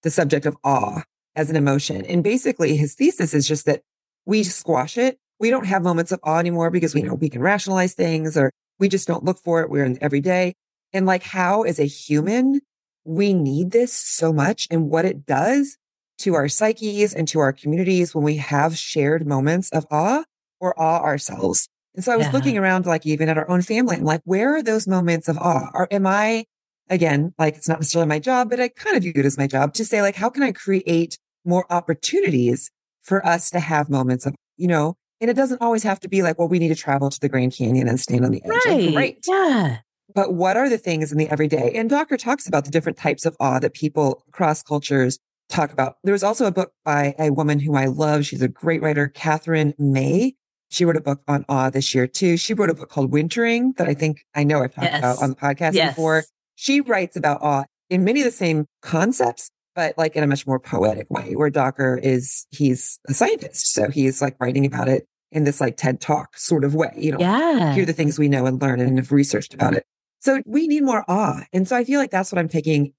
the subject of awe as an emotion. And basically his thesis is just that we squash it. We don't have moments of awe anymore because we know we can rationalize things or we just don't look for it. We're in every day. And like how as a human, we need this so much and what it does to our psyches and to our communities when we have shared moments of awe or awe ourselves. And so I was Yeah. looking around, like even at our own family, I'm like, where are those moments of awe? Or am I, again, like it's not necessarily my job, but I kind of view it as my job to say, like, how can I create more opportunities for us to have moments of, you know, and it doesn't always have to be like, well, we need to travel to the Grand Canyon and stand on the edge. Like, Right. Yeah. But what are the things in the everyday? And Dacher talks about the different types of awe that people across cultures talk about. There was also a book by a woman who I love. She's a great writer, Katherine May. She wrote a book on awe this year too. She wrote a book called Wintering that I think I know I've talked Yes. about on the podcast Yes. before. She writes about awe in many of the same concepts, but like in a much more poetic way, where Dacher is, he's a scientist. So he's like writing about it in this like TED talk sort of way, you know, Yeah. hear the things we know and learn and have researched about it. So we need more awe. And so I feel like that's what I'm taking,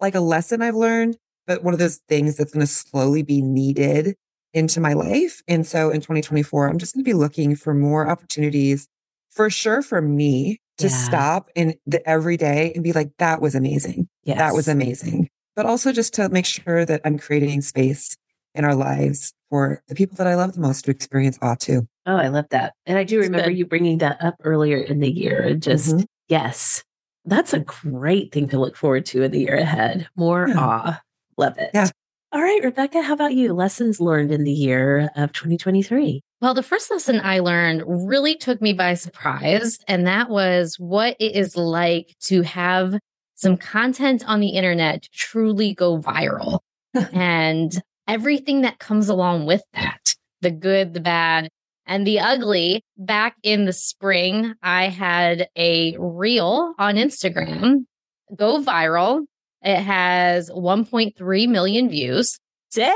like a lesson I've learned, but one of those things that's going to slowly be needed into my life. And so in 2024, I'm just going to be looking for more opportunities for sure for me to Yeah. stop in the everyday and be like, that was amazing. Yes. That was amazing. But also just to make sure that I'm creating space in our lives for the people that I love the most to experience awe too. Oh, I love that. And I do remember you bringing that up earlier in the year. And just, Mhm. yes, that's a great thing to look forward to in the year ahead. More Yeah. awe. Love it. Yeah. All right, Rebekah, how about you? Lessons learned in the year of 2023. Well, the first lesson I learned really took me by surprise, and that was what it is like to have some content on the internet truly go viral (laughs) and everything that comes along with that the good, the bad, and the ugly. Back in the spring, I had a reel on Instagram go viral. It has 1.3 million views. Dang.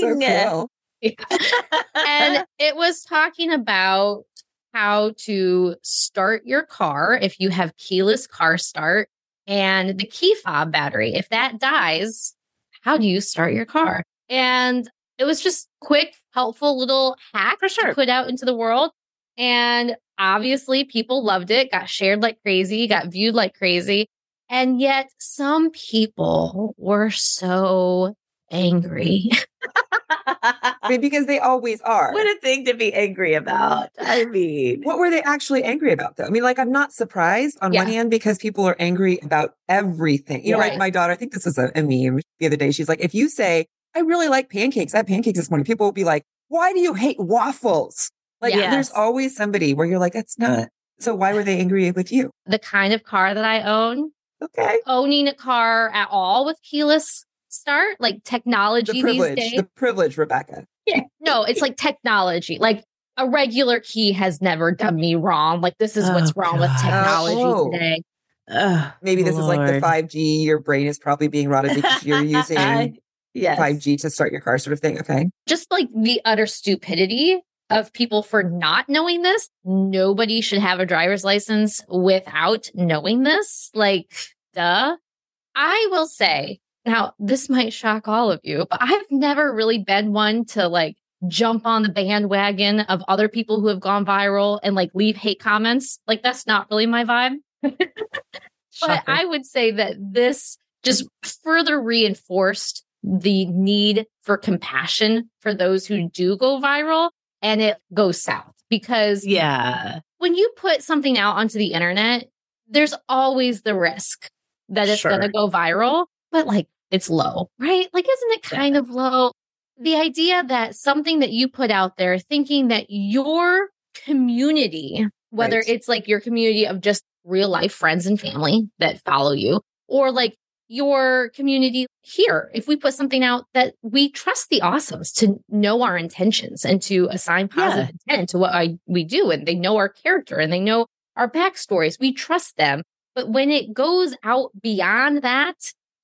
So cool. (laughs) and (laughs) it was talking about how to start your car if you have keyless car start and the key fob battery. If that dies, how do you start your car? And it was just quick, helpful little hack For sure. to put out into the world. And obviously, people loved it, got shared like crazy, got viewed like crazy. And yet, some people were so angry. Because they always are. what a thing to be angry about. I mean, What were they actually angry about though? I mean, like, I'm not surprised on one hand because people are angry about everything. You know, Right. like my daughter, I think this was a, a meme the other day. She's like, if you say, I really like pancakes, I had pancakes this morning, people will be like, why do you hate waffles? Like, Yes. there's always somebody where you're like, that's not. So why were they angry with you? the kind of car that I own, Okay. owning a car at all with keyless start, like The technology these privilege, days. the privilege, Rebekah. Yeah. No, it's like technology. Like a regular key has never done me wrong. Like this is what's Oh, wrong with technology Oh. today. ugh, Maybe this is like the 5G. Your brain is probably being rotted because you're (laughs) using yes. 5G to start your car sort of thing. Okay. Just like the utter stupidity of people for not knowing this. Nobody should have a driver's license without knowing this. Like, duh. I will say, now this might shock all of you, but I've never really been one to like jump on the bandwagon of other people who have gone viral and like leave hate comments. Like, that's not really my vibe. (laughs) But I would say that this just further reinforced the need for compassion for those who do go viral and it goes south because yeah. when you put something out onto the internet, there's always the risk that it's Sure. going to go viral, but like it's low, right? Like, isn't it kind of low? The idea that something that you put out there, thinking that your community, whether Right. it's like your community of just real life friends and family that follow you, or like your community here. If we put something out that we trust the awesomes to know our intentions and to assign positive yeah. intent to what I, we do and they know our character and they know our backstories. We trust them. But when it goes out beyond that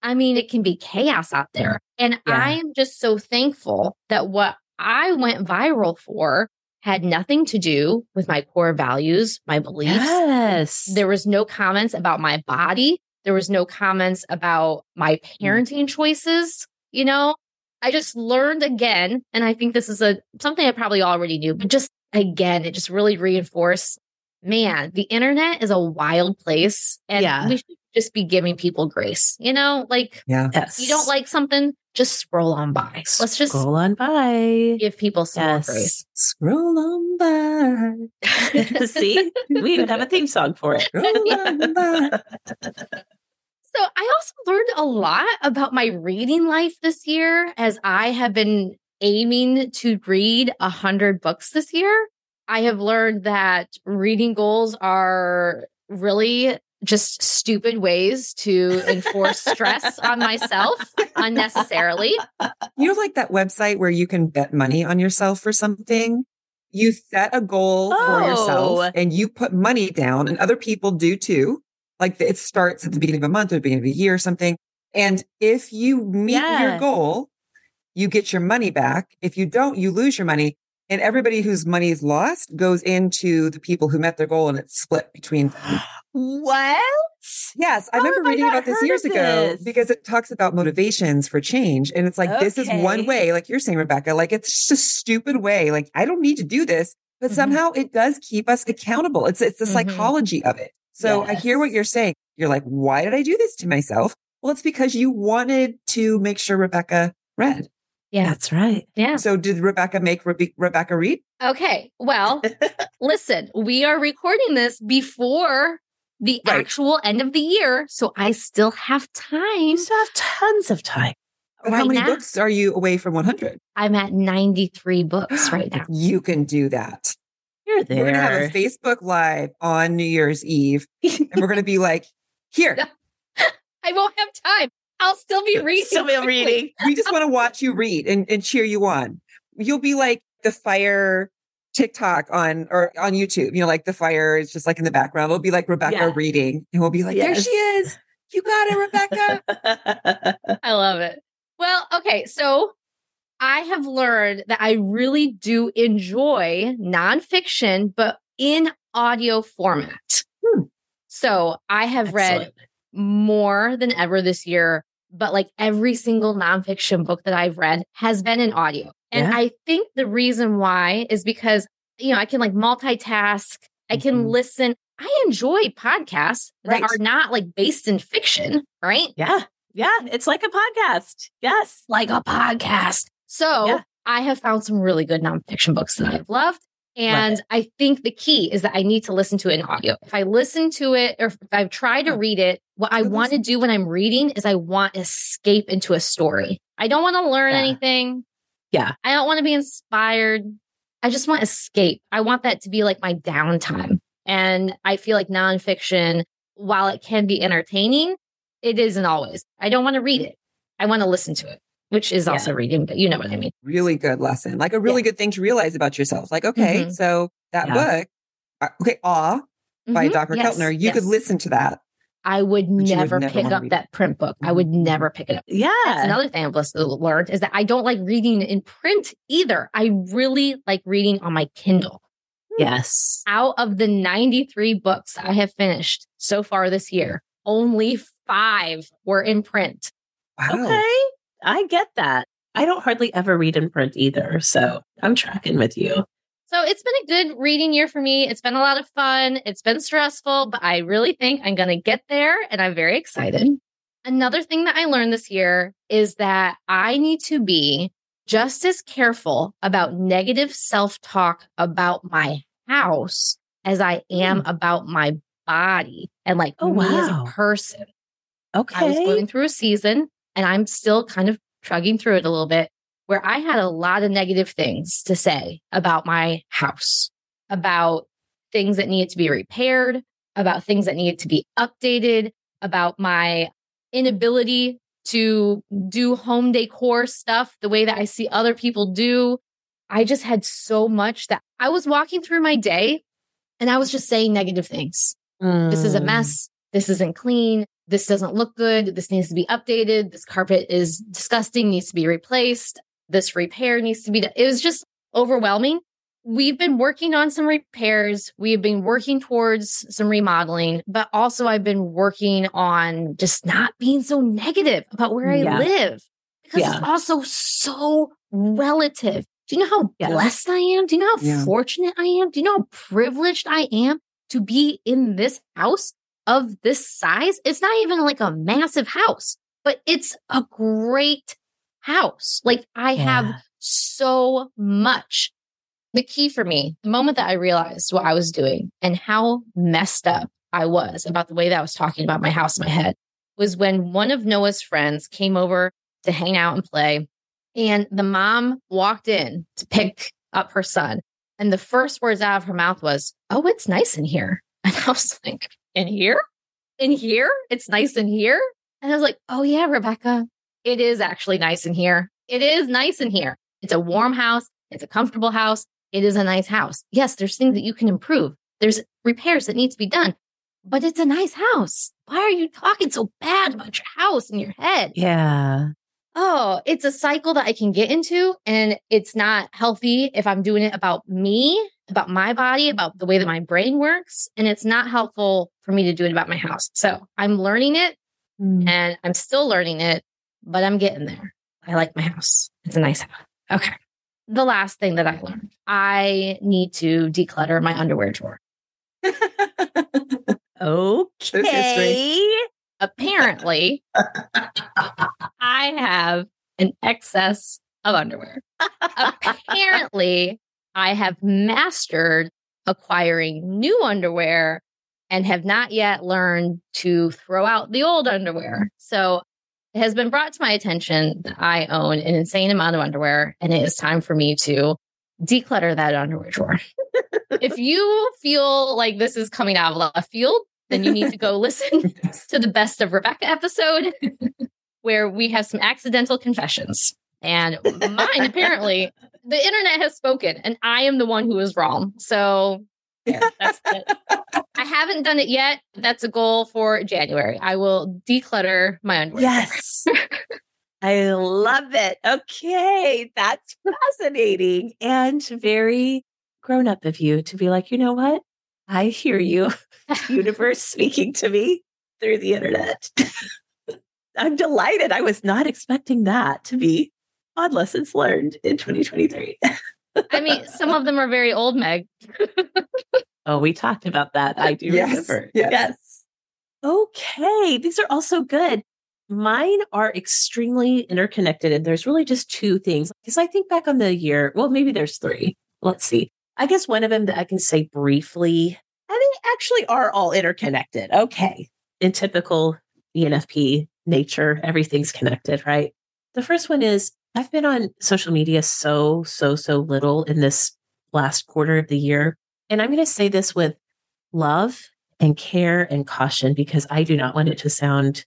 i mean it can be chaos out there. And yeah. i am just so thankful that what i went viral for had nothing to do with my core values my beliefs. Yes. There was no comments about my body there was no comments about my mm. parenting choices. You know, I just learned again, and I think this is a something I probably already knew, but just again, it just really reinforced. Man, the internet is a wild place, and yeah. we should just be giving people grace. You know, like yeah. yes. you don't like something, just scroll on by. Let's just scroll on by. Give people some yes. grace. Scroll on by. (laughs) See, we even have a theme song for it. (laughs) So I also learned a lot about my reading life this year as I have been aiming to read a hundred books this year. I have learned that reading goals are really just stupid ways to enforce stress on myself unnecessarily. You know, like that website where you can bet money on yourself for something? You set a goal oh. for yourself oh. and you put money down, and other people do too. Like it starts at the beginning of a month or the beginning of a year or something. And if you meet yeah. your goal, you get your money back. If you don't, you lose your money. And everybody whose money is lost goes into the people who met their goal and it's split between. What? Yes. I remember reading about this years ago because it talks about motivations for change. And it's like, okay. this is one way, like you're saying, Rebekah, like it's just a stupid way. Like I don't need to do this, but mm-hmm. somehow it does keep us accountable. It's, it's the mm-hmm. psychology of it. So yes. I hear what you're saying. You're like, why did I do this to myself? Well, it's because you wanted to make sure Rebekah read. Yeah, that's right. Yeah. So did Rebekah make Rebe- Rebekah read? Okay. Well, (laughs) listen, we are recording this before the right. actual end of the year. So I still have time. You still have tons of time. But right how many now, books are you away from 100? I'm at 93 books (gasps) right now. You can do that. You're there. We're going to have a Facebook Live on New Year's Eve, and we're going to be like, here. (laughs) I won't have time. I'll still be reading. Still be reading. (laughs) we just want to watch you read and, and cheer you on. You'll be like the fire TikTok on or on YouTube. You know, like the fire is just like in the background. It'll be like Rebekah yeah. reading, and we'll be like, yes. there she is. You got it, Rebekah. (laughs) I love it. Well, okay. So I have learned that I really do enjoy nonfiction, but in audio format. Hmm. So I have Excellent. read more than ever this year, but like every single nonfiction book that I've read has been in audio. And yeah. I think the reason why is because, you know, I can like multitask, I can mm-hmm. listen. I enjoy podcasts right. that are not like based in fiction, right? Yeah. Yeah. It's like a podcast. Yes. Like a podcast. So yeah. I have found some really good nonfiction books that I've loved. And I think the key is that I need to listen to it in audio. If I listen to it or if I've tried to oh. read it, what I mm-hmm. want to do when I'm reading is I want to escape into a story. I don't want to learn yeah. anything. Yeah. I don't want to be inspired. I just want escape. I want that to be like my downtime. And I feel like nonfiction, while it can be entertaining, it isn't always. I don't want to read it. I want to listen to it which is also yeah. reading, but you know what I mean. Really good lesson. Like a really yeah. good thing to realize about yourself. Like, okay, mm-hmm. so that yeah. book, uh, okay, Awe mm-hmm. by Dr. Yes. Keltner, you yes. could listen to that. I would never, would never pick up that print book. I would mm-hmm. never pick it up. Yeah. That's another thing I've learned is that I don't like reading in print either. I really like reading on my Kindle. Yes. Out of the 93 books I have finished so far this year, only five were in print. Wow. Okay. I get that. I don't hardly ever read in print either. So I'm tracking with you. So it's been a good reading year for me. It's been a lot of fun. It's been stressful, but I really think I'm going to get there and I'm very excited. Another thing that I learned this year is that I need to be just as careful about negative self talk about my house as I am mm. about my body and like oh, me wow. as a person. Okay. I was going through a season and I'm still kind of trudging through it a little bit where I had a lot of negative things to say about my house, about things that needed to be repaired, about things that needed to be updated, about my inability to do home decor stuff the way that I see other people do. I just had so much that I was walking through my day and I was just saying negative things. Mm. This is a mm. mess. This isn't clean. This doesn't look good. This needs to be updated. This carpet is disgusting, needs to be replaced. This repair needs to be done. It was just overwhelming. We've been working on some repairs. We've been working towards some remodeling, but also I've been working on just not being so negative about where I yeah. live because yeah. it's also so relative. Do you know how yeah. blessed I am? Do you know how fortunate I am? Do you know how privileged I am to be in this house of this size? It's not even like a massive house, but it's a great house. Like I have so much the key for me, the moment that I realized what I was doing and how messed up I was about the way that I was talking about my house in my head was when one of Noah's friends came over to hang out and play. And the mom walked in to pick up her son. And the first words out of her mouth was, Oh, it's nice in here. (laughs) And I was like, In here? In here? It's nice in here? And I was like, Oh, yeah, Rebekah, it is actually nice in here. It is nice in here. It's a warm house. It's a comfortable house. It is a nice house. Yes, there's things that you can improve. There's repairs that need to be done, but it's a nice house. Why are you talking so bad about your house in your head? Yeah. Oh, it's a cycle that I can get into and it's not healthy if I'm doing it about me, about my body, about the way that my brain works. And it's not helpful for me to do it about my house. So I'm learning it mm. and I'm still learning it, but I'm getting there. I like my house. It's a nice house. Okay the last thing that I learned I need to declutter my underwear drawer. okay. Apparently, (laughs) I have an excess of underwear. Apparently, I have mastered acquiring new underwear and have not yet learned to throw out the old underwear. So it has been brought to my attention that I own an insane amount of underwear, and it is time for me to declutter that underwear drawer. (laughs) if you feel like this is coming out of left field, then you need to go (laughs) listen (laughs) to the best of Rebekah episode where we have some accidental confessions. And mine, apparently, the internet has spoken, and I am the one who is wrong. So yeah, that's it. I haven't done it yet. That's a goal for January. I will declutter my underwear. Yes. I love it. Okay. That's fascinating and very grown up of you to be like, you know what? I hear you, (laughs) universe speaking to me through the internet. (laughs) I'm delighted. I was not expecting that to be odd lessons learned in 2023. I mean, some of them are very old, Meg. oh, we talked about that. I do yes, remember. Yes. yes. Okay. These are also good. Mine are extremely interconnected, and there's really just two things. Because I think back on the year, well, maybe there's three. Let's see. I guess one of them that I can say briefly, and they actually are all interconnected. Okay. In typical ENFP nature, everything's connected, right? The first one is I've been on social media so, so, so little in this last quarter of the year. And I'm going to say this with love and care and caution because I do not want it to sound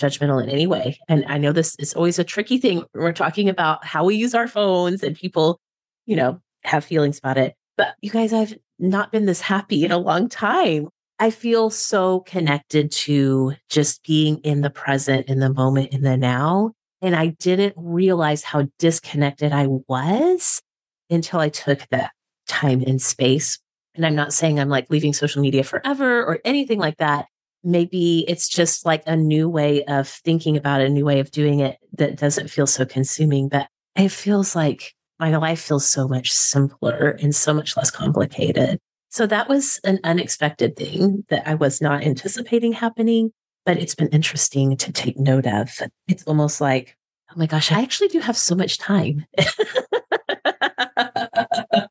judgmental in any way. And I know this is always a tricky thing. We're talking about how we use our phones and people, you know, have feelings about it. But you guys, I've not been this happy in a long time. I feel so connected to just being in the present, in the moment, in the now. And I didn't realize how disconnected I was until I took that time and space. And I'm not saying I'm like leaving social media forever or anything like that. Maybe it's just like a new way of thinking about it, a new way of doing it that doesn't feel so consuming. But it feels like my life feels so much simpler and so much less complicated. So that was an unexpected thing that I was not anticipating happening but it's been interesting to take note of. It's almost like, oh my gosh, I actually do have so much time (laughs)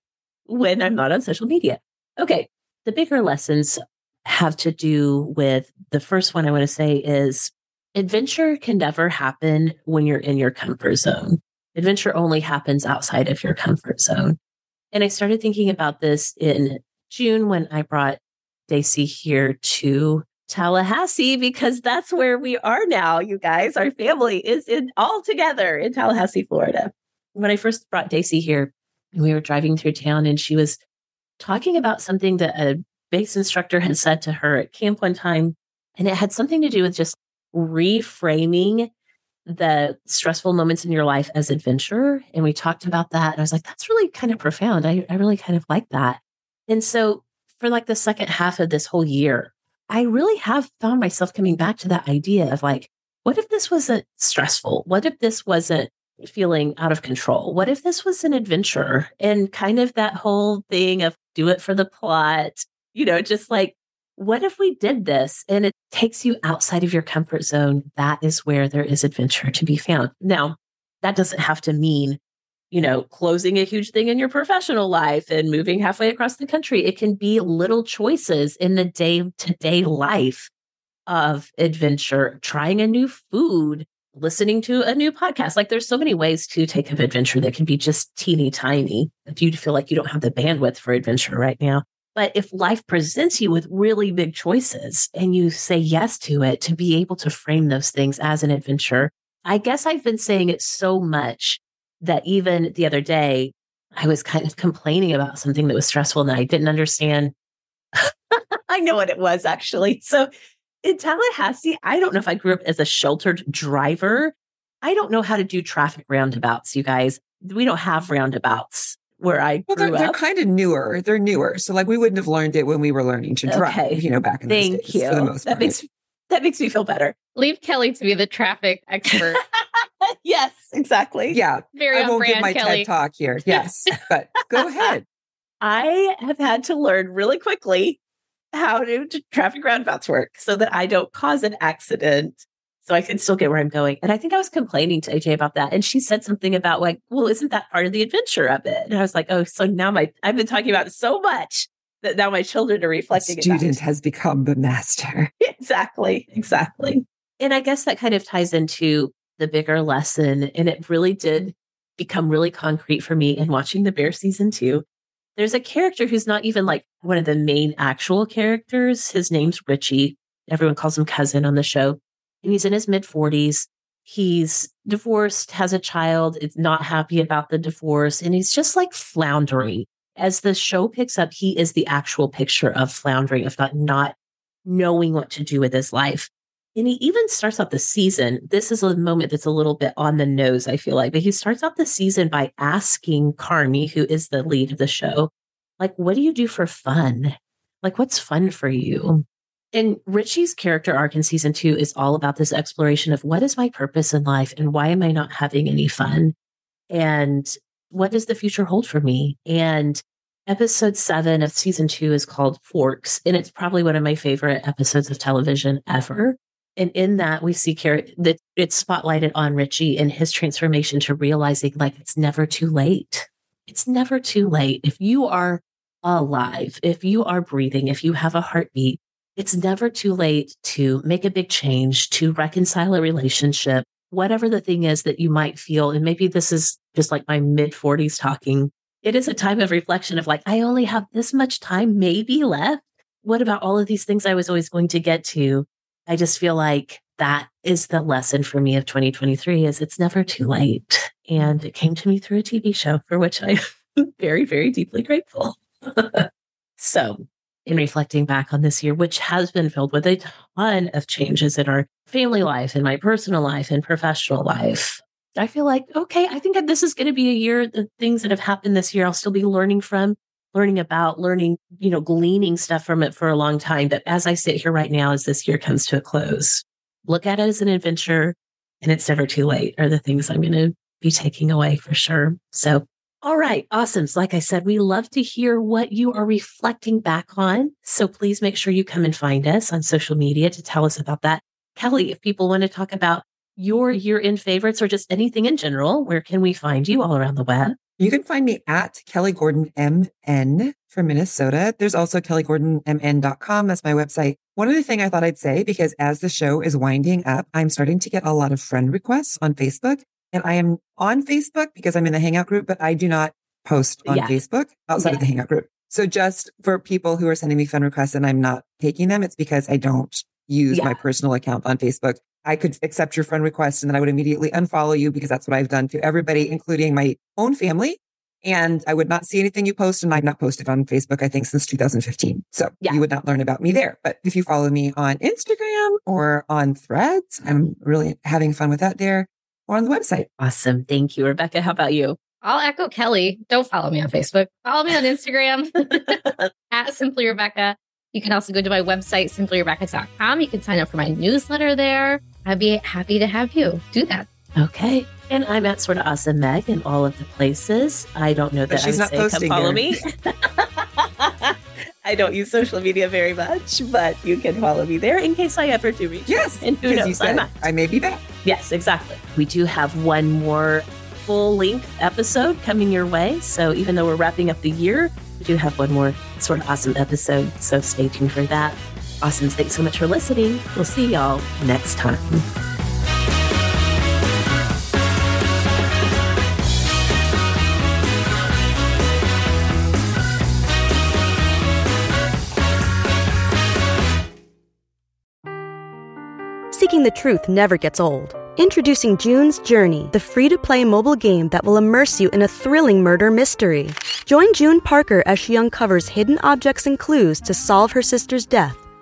when I'm not on social media. Okay. The bigger lessons have to do with the first one I want to say is adventure can never happen when you're in your comfort zone. Adventure only happens outside of your comfort zone. And I started thinking about this in June when I brought Daisy here to Tallahassee because that's where we are now, you guys. Our family is in all together in Tallahassee, Florida. When I first brought Daisy here, we were driving through town and she was talking about something that a base instructor had said to her at camp one time. And it had something to do with just reframing the stressful moments in your life as adventure. And we talked about that. And I was like, that's really kind of profound. I, I really kind of like that. And so for like the second half of this whole year, I really have found myself coming back to that idea of like, what if this wasn't stressful? What if this wasn't feeling out of control? What if this was an adventure and kind of that whole thing of do it for the plot? You know, just like what if we did this and it takes you outside of your comfort zone? That is where there is adventure to be found. Now, that doesn't have to mean, you know, closing a huge thing in your professional life and moving halfway across the country. It can be little choices in the day to day life of adventure, trying a new food, listening to a new podcast. Like there's so many ways to take of adventure that can be just teeny tiny if you feel like you don't have the bandwidth for adventure right now. But if life presents you with really big choices and you say yes to it, to be able to frame those things as an adventure, I guess I've been saying it so much that even the other day, I was kind of complaining about something that was stressful and I didn't understand. (laughs) I know what it was actually. So in Tallahassee, I don't know if I grew up as a sheltered driver. I don't know how to do traffic roundabouts, you guys. We don't have roundabouts where I well, they're, they're, kind of newer. They're newer. So like we wouldn't have learned it when we were learning to drive, okay. you know, back in Thank days, you. For the most that part. makes that makes me feel better. Leave Kelly to be the traffic expert. (laughs) (laughs) yes, exactly. Yeah. Very I won't give my Kelly. TED talk here. (laughs) Yes. but go (laughs) ahead. I have had to learn really quickly how do traffic roundabouts work so that I don't cause an accident so I can still get where I'm going. And I think I was complaining to AJ about that. And she said something about like, well, isn't that part of the adventure of it? And I was like, oh, so now my, I've been talking about it so much that now my children are reflecting. The student has become the master. exactly. Exactly. And I guess that kind of ties into the bigger lesson. And it really did become really concrete for me in watching the bear season two. There's a character who's not even like one of the main actual characters. His name's Richie. Everyone calls him cousin on the show And he's in his mid 40s. He's divorced, has a child, is not happy about the divorce, and he's just like floundering. As the show picks up, he is the actual picture of floundering, of not, not knowing what to do with his life. And he even starts out the season. This is a moment that's a little bit on the nose, I feel like, but he starts out the season by asking Carmy, who is the lead of the show, like, what do you do for fun? Like, what's fun for you? And Richie's character arc in season two is all about this exploration of what is my purpose in life and why am I not having any fun? And what does the future hold for me? And episode seven of season two is called Forks. And it's probably one of my favorite episodes of television ever. And in that, we see Car- that it's spotlighted on Richie and his transformation to realizing like it's never too late. It's never too late. If you are alive, if you are breathing, if you have a heartbeat, it's never too late to make a big change, to reconcile a relationship, whatever the thing is that you might feel. And maybe this is just like my mid 40s talking. It is a time of reflection of like, I only have this much time maybe left. What about all of these things I was always going to get to? I just feel like that is the lesson for me of 2023 is it's never too late. And it came to me through a TV show for which I'm (laughs) very, very deeply grateful. (laughs) so in reflecting back on this year, which has been filled with a ton of changes in our family life, in my personal life, and professional life. I feel like, okay, I think this is going to be a year, the things that have happened this year, I'll still be learning from, learning about, learning, you know, gleaning stuff from it for a long time. But as I sit here right now, as this year comes to a close, look at it as an adventure and it's never too late are the things I'm going to be taking away for sure. So all right. Awesome. So like I said, we love to hear what you are reflecting back on. So please make sure you come and find us on social media to tell us about that. Kelly, if people want to talk about your year in favorites or just anything in general, where can we find you all around the web? You can find me at Kelly Gordon MN for Minnesota. There's also kellygordonmn.com. That's my website. One other thing I thought I'd say, because as the show is winding up, I'm starting to get a lot of friend requests on Facebook. And I am on Facebook because I'm in the Hangout group, but I do not post on yeah. Facebook outside yeah. of the Hangout group. So just for people who are sending me friend requests and I'm not taking them, it's because I don't use Yeah. my personal account on Facebook. I could accept your friend request and then I would immediately unfollow you because that's what I've done to everybody, including my own family. And I would not see anything you post. And I've not posted on Facebook, I think, since 2015. So Yeah. you would not learn about me there. But if you follow me on Instagram or on threads, I'm really having fun with that there or on the website. Awesome. Thank you, Rebekah. How about you? I'll echo Kelly. Don't follow me on Facebook. Follow me on Instagram (laughs) at Simply Rebekah. You can also go to my website, simplyrebekah.com. You can sign up for my newsletter there. I'd be happy to have you do that. Okay. And I'm at Sorta Awesome Meg in all of the places. I don't know But that she's I not would say come posting follow there. me. (laughs) I don't use social media very much, but you can follow me there in case I ever do reach. Yes. And who knows, you I said might. I may be back. Yes, exactly. We do have one more full length episode coming your way. So even though we're wrapping up the year, we do have one more Sorta Awesome episode. So stay tuned for that. Awesome. Thanks so much for listening. We'll see y'all next time. Seeking the truth never gets old. Introducing June's Journey, the free to play mobile game that will immerse you in a thrilling murder mystery. Join June Parker as she uncovers hidden objects and clues to solve her sister's death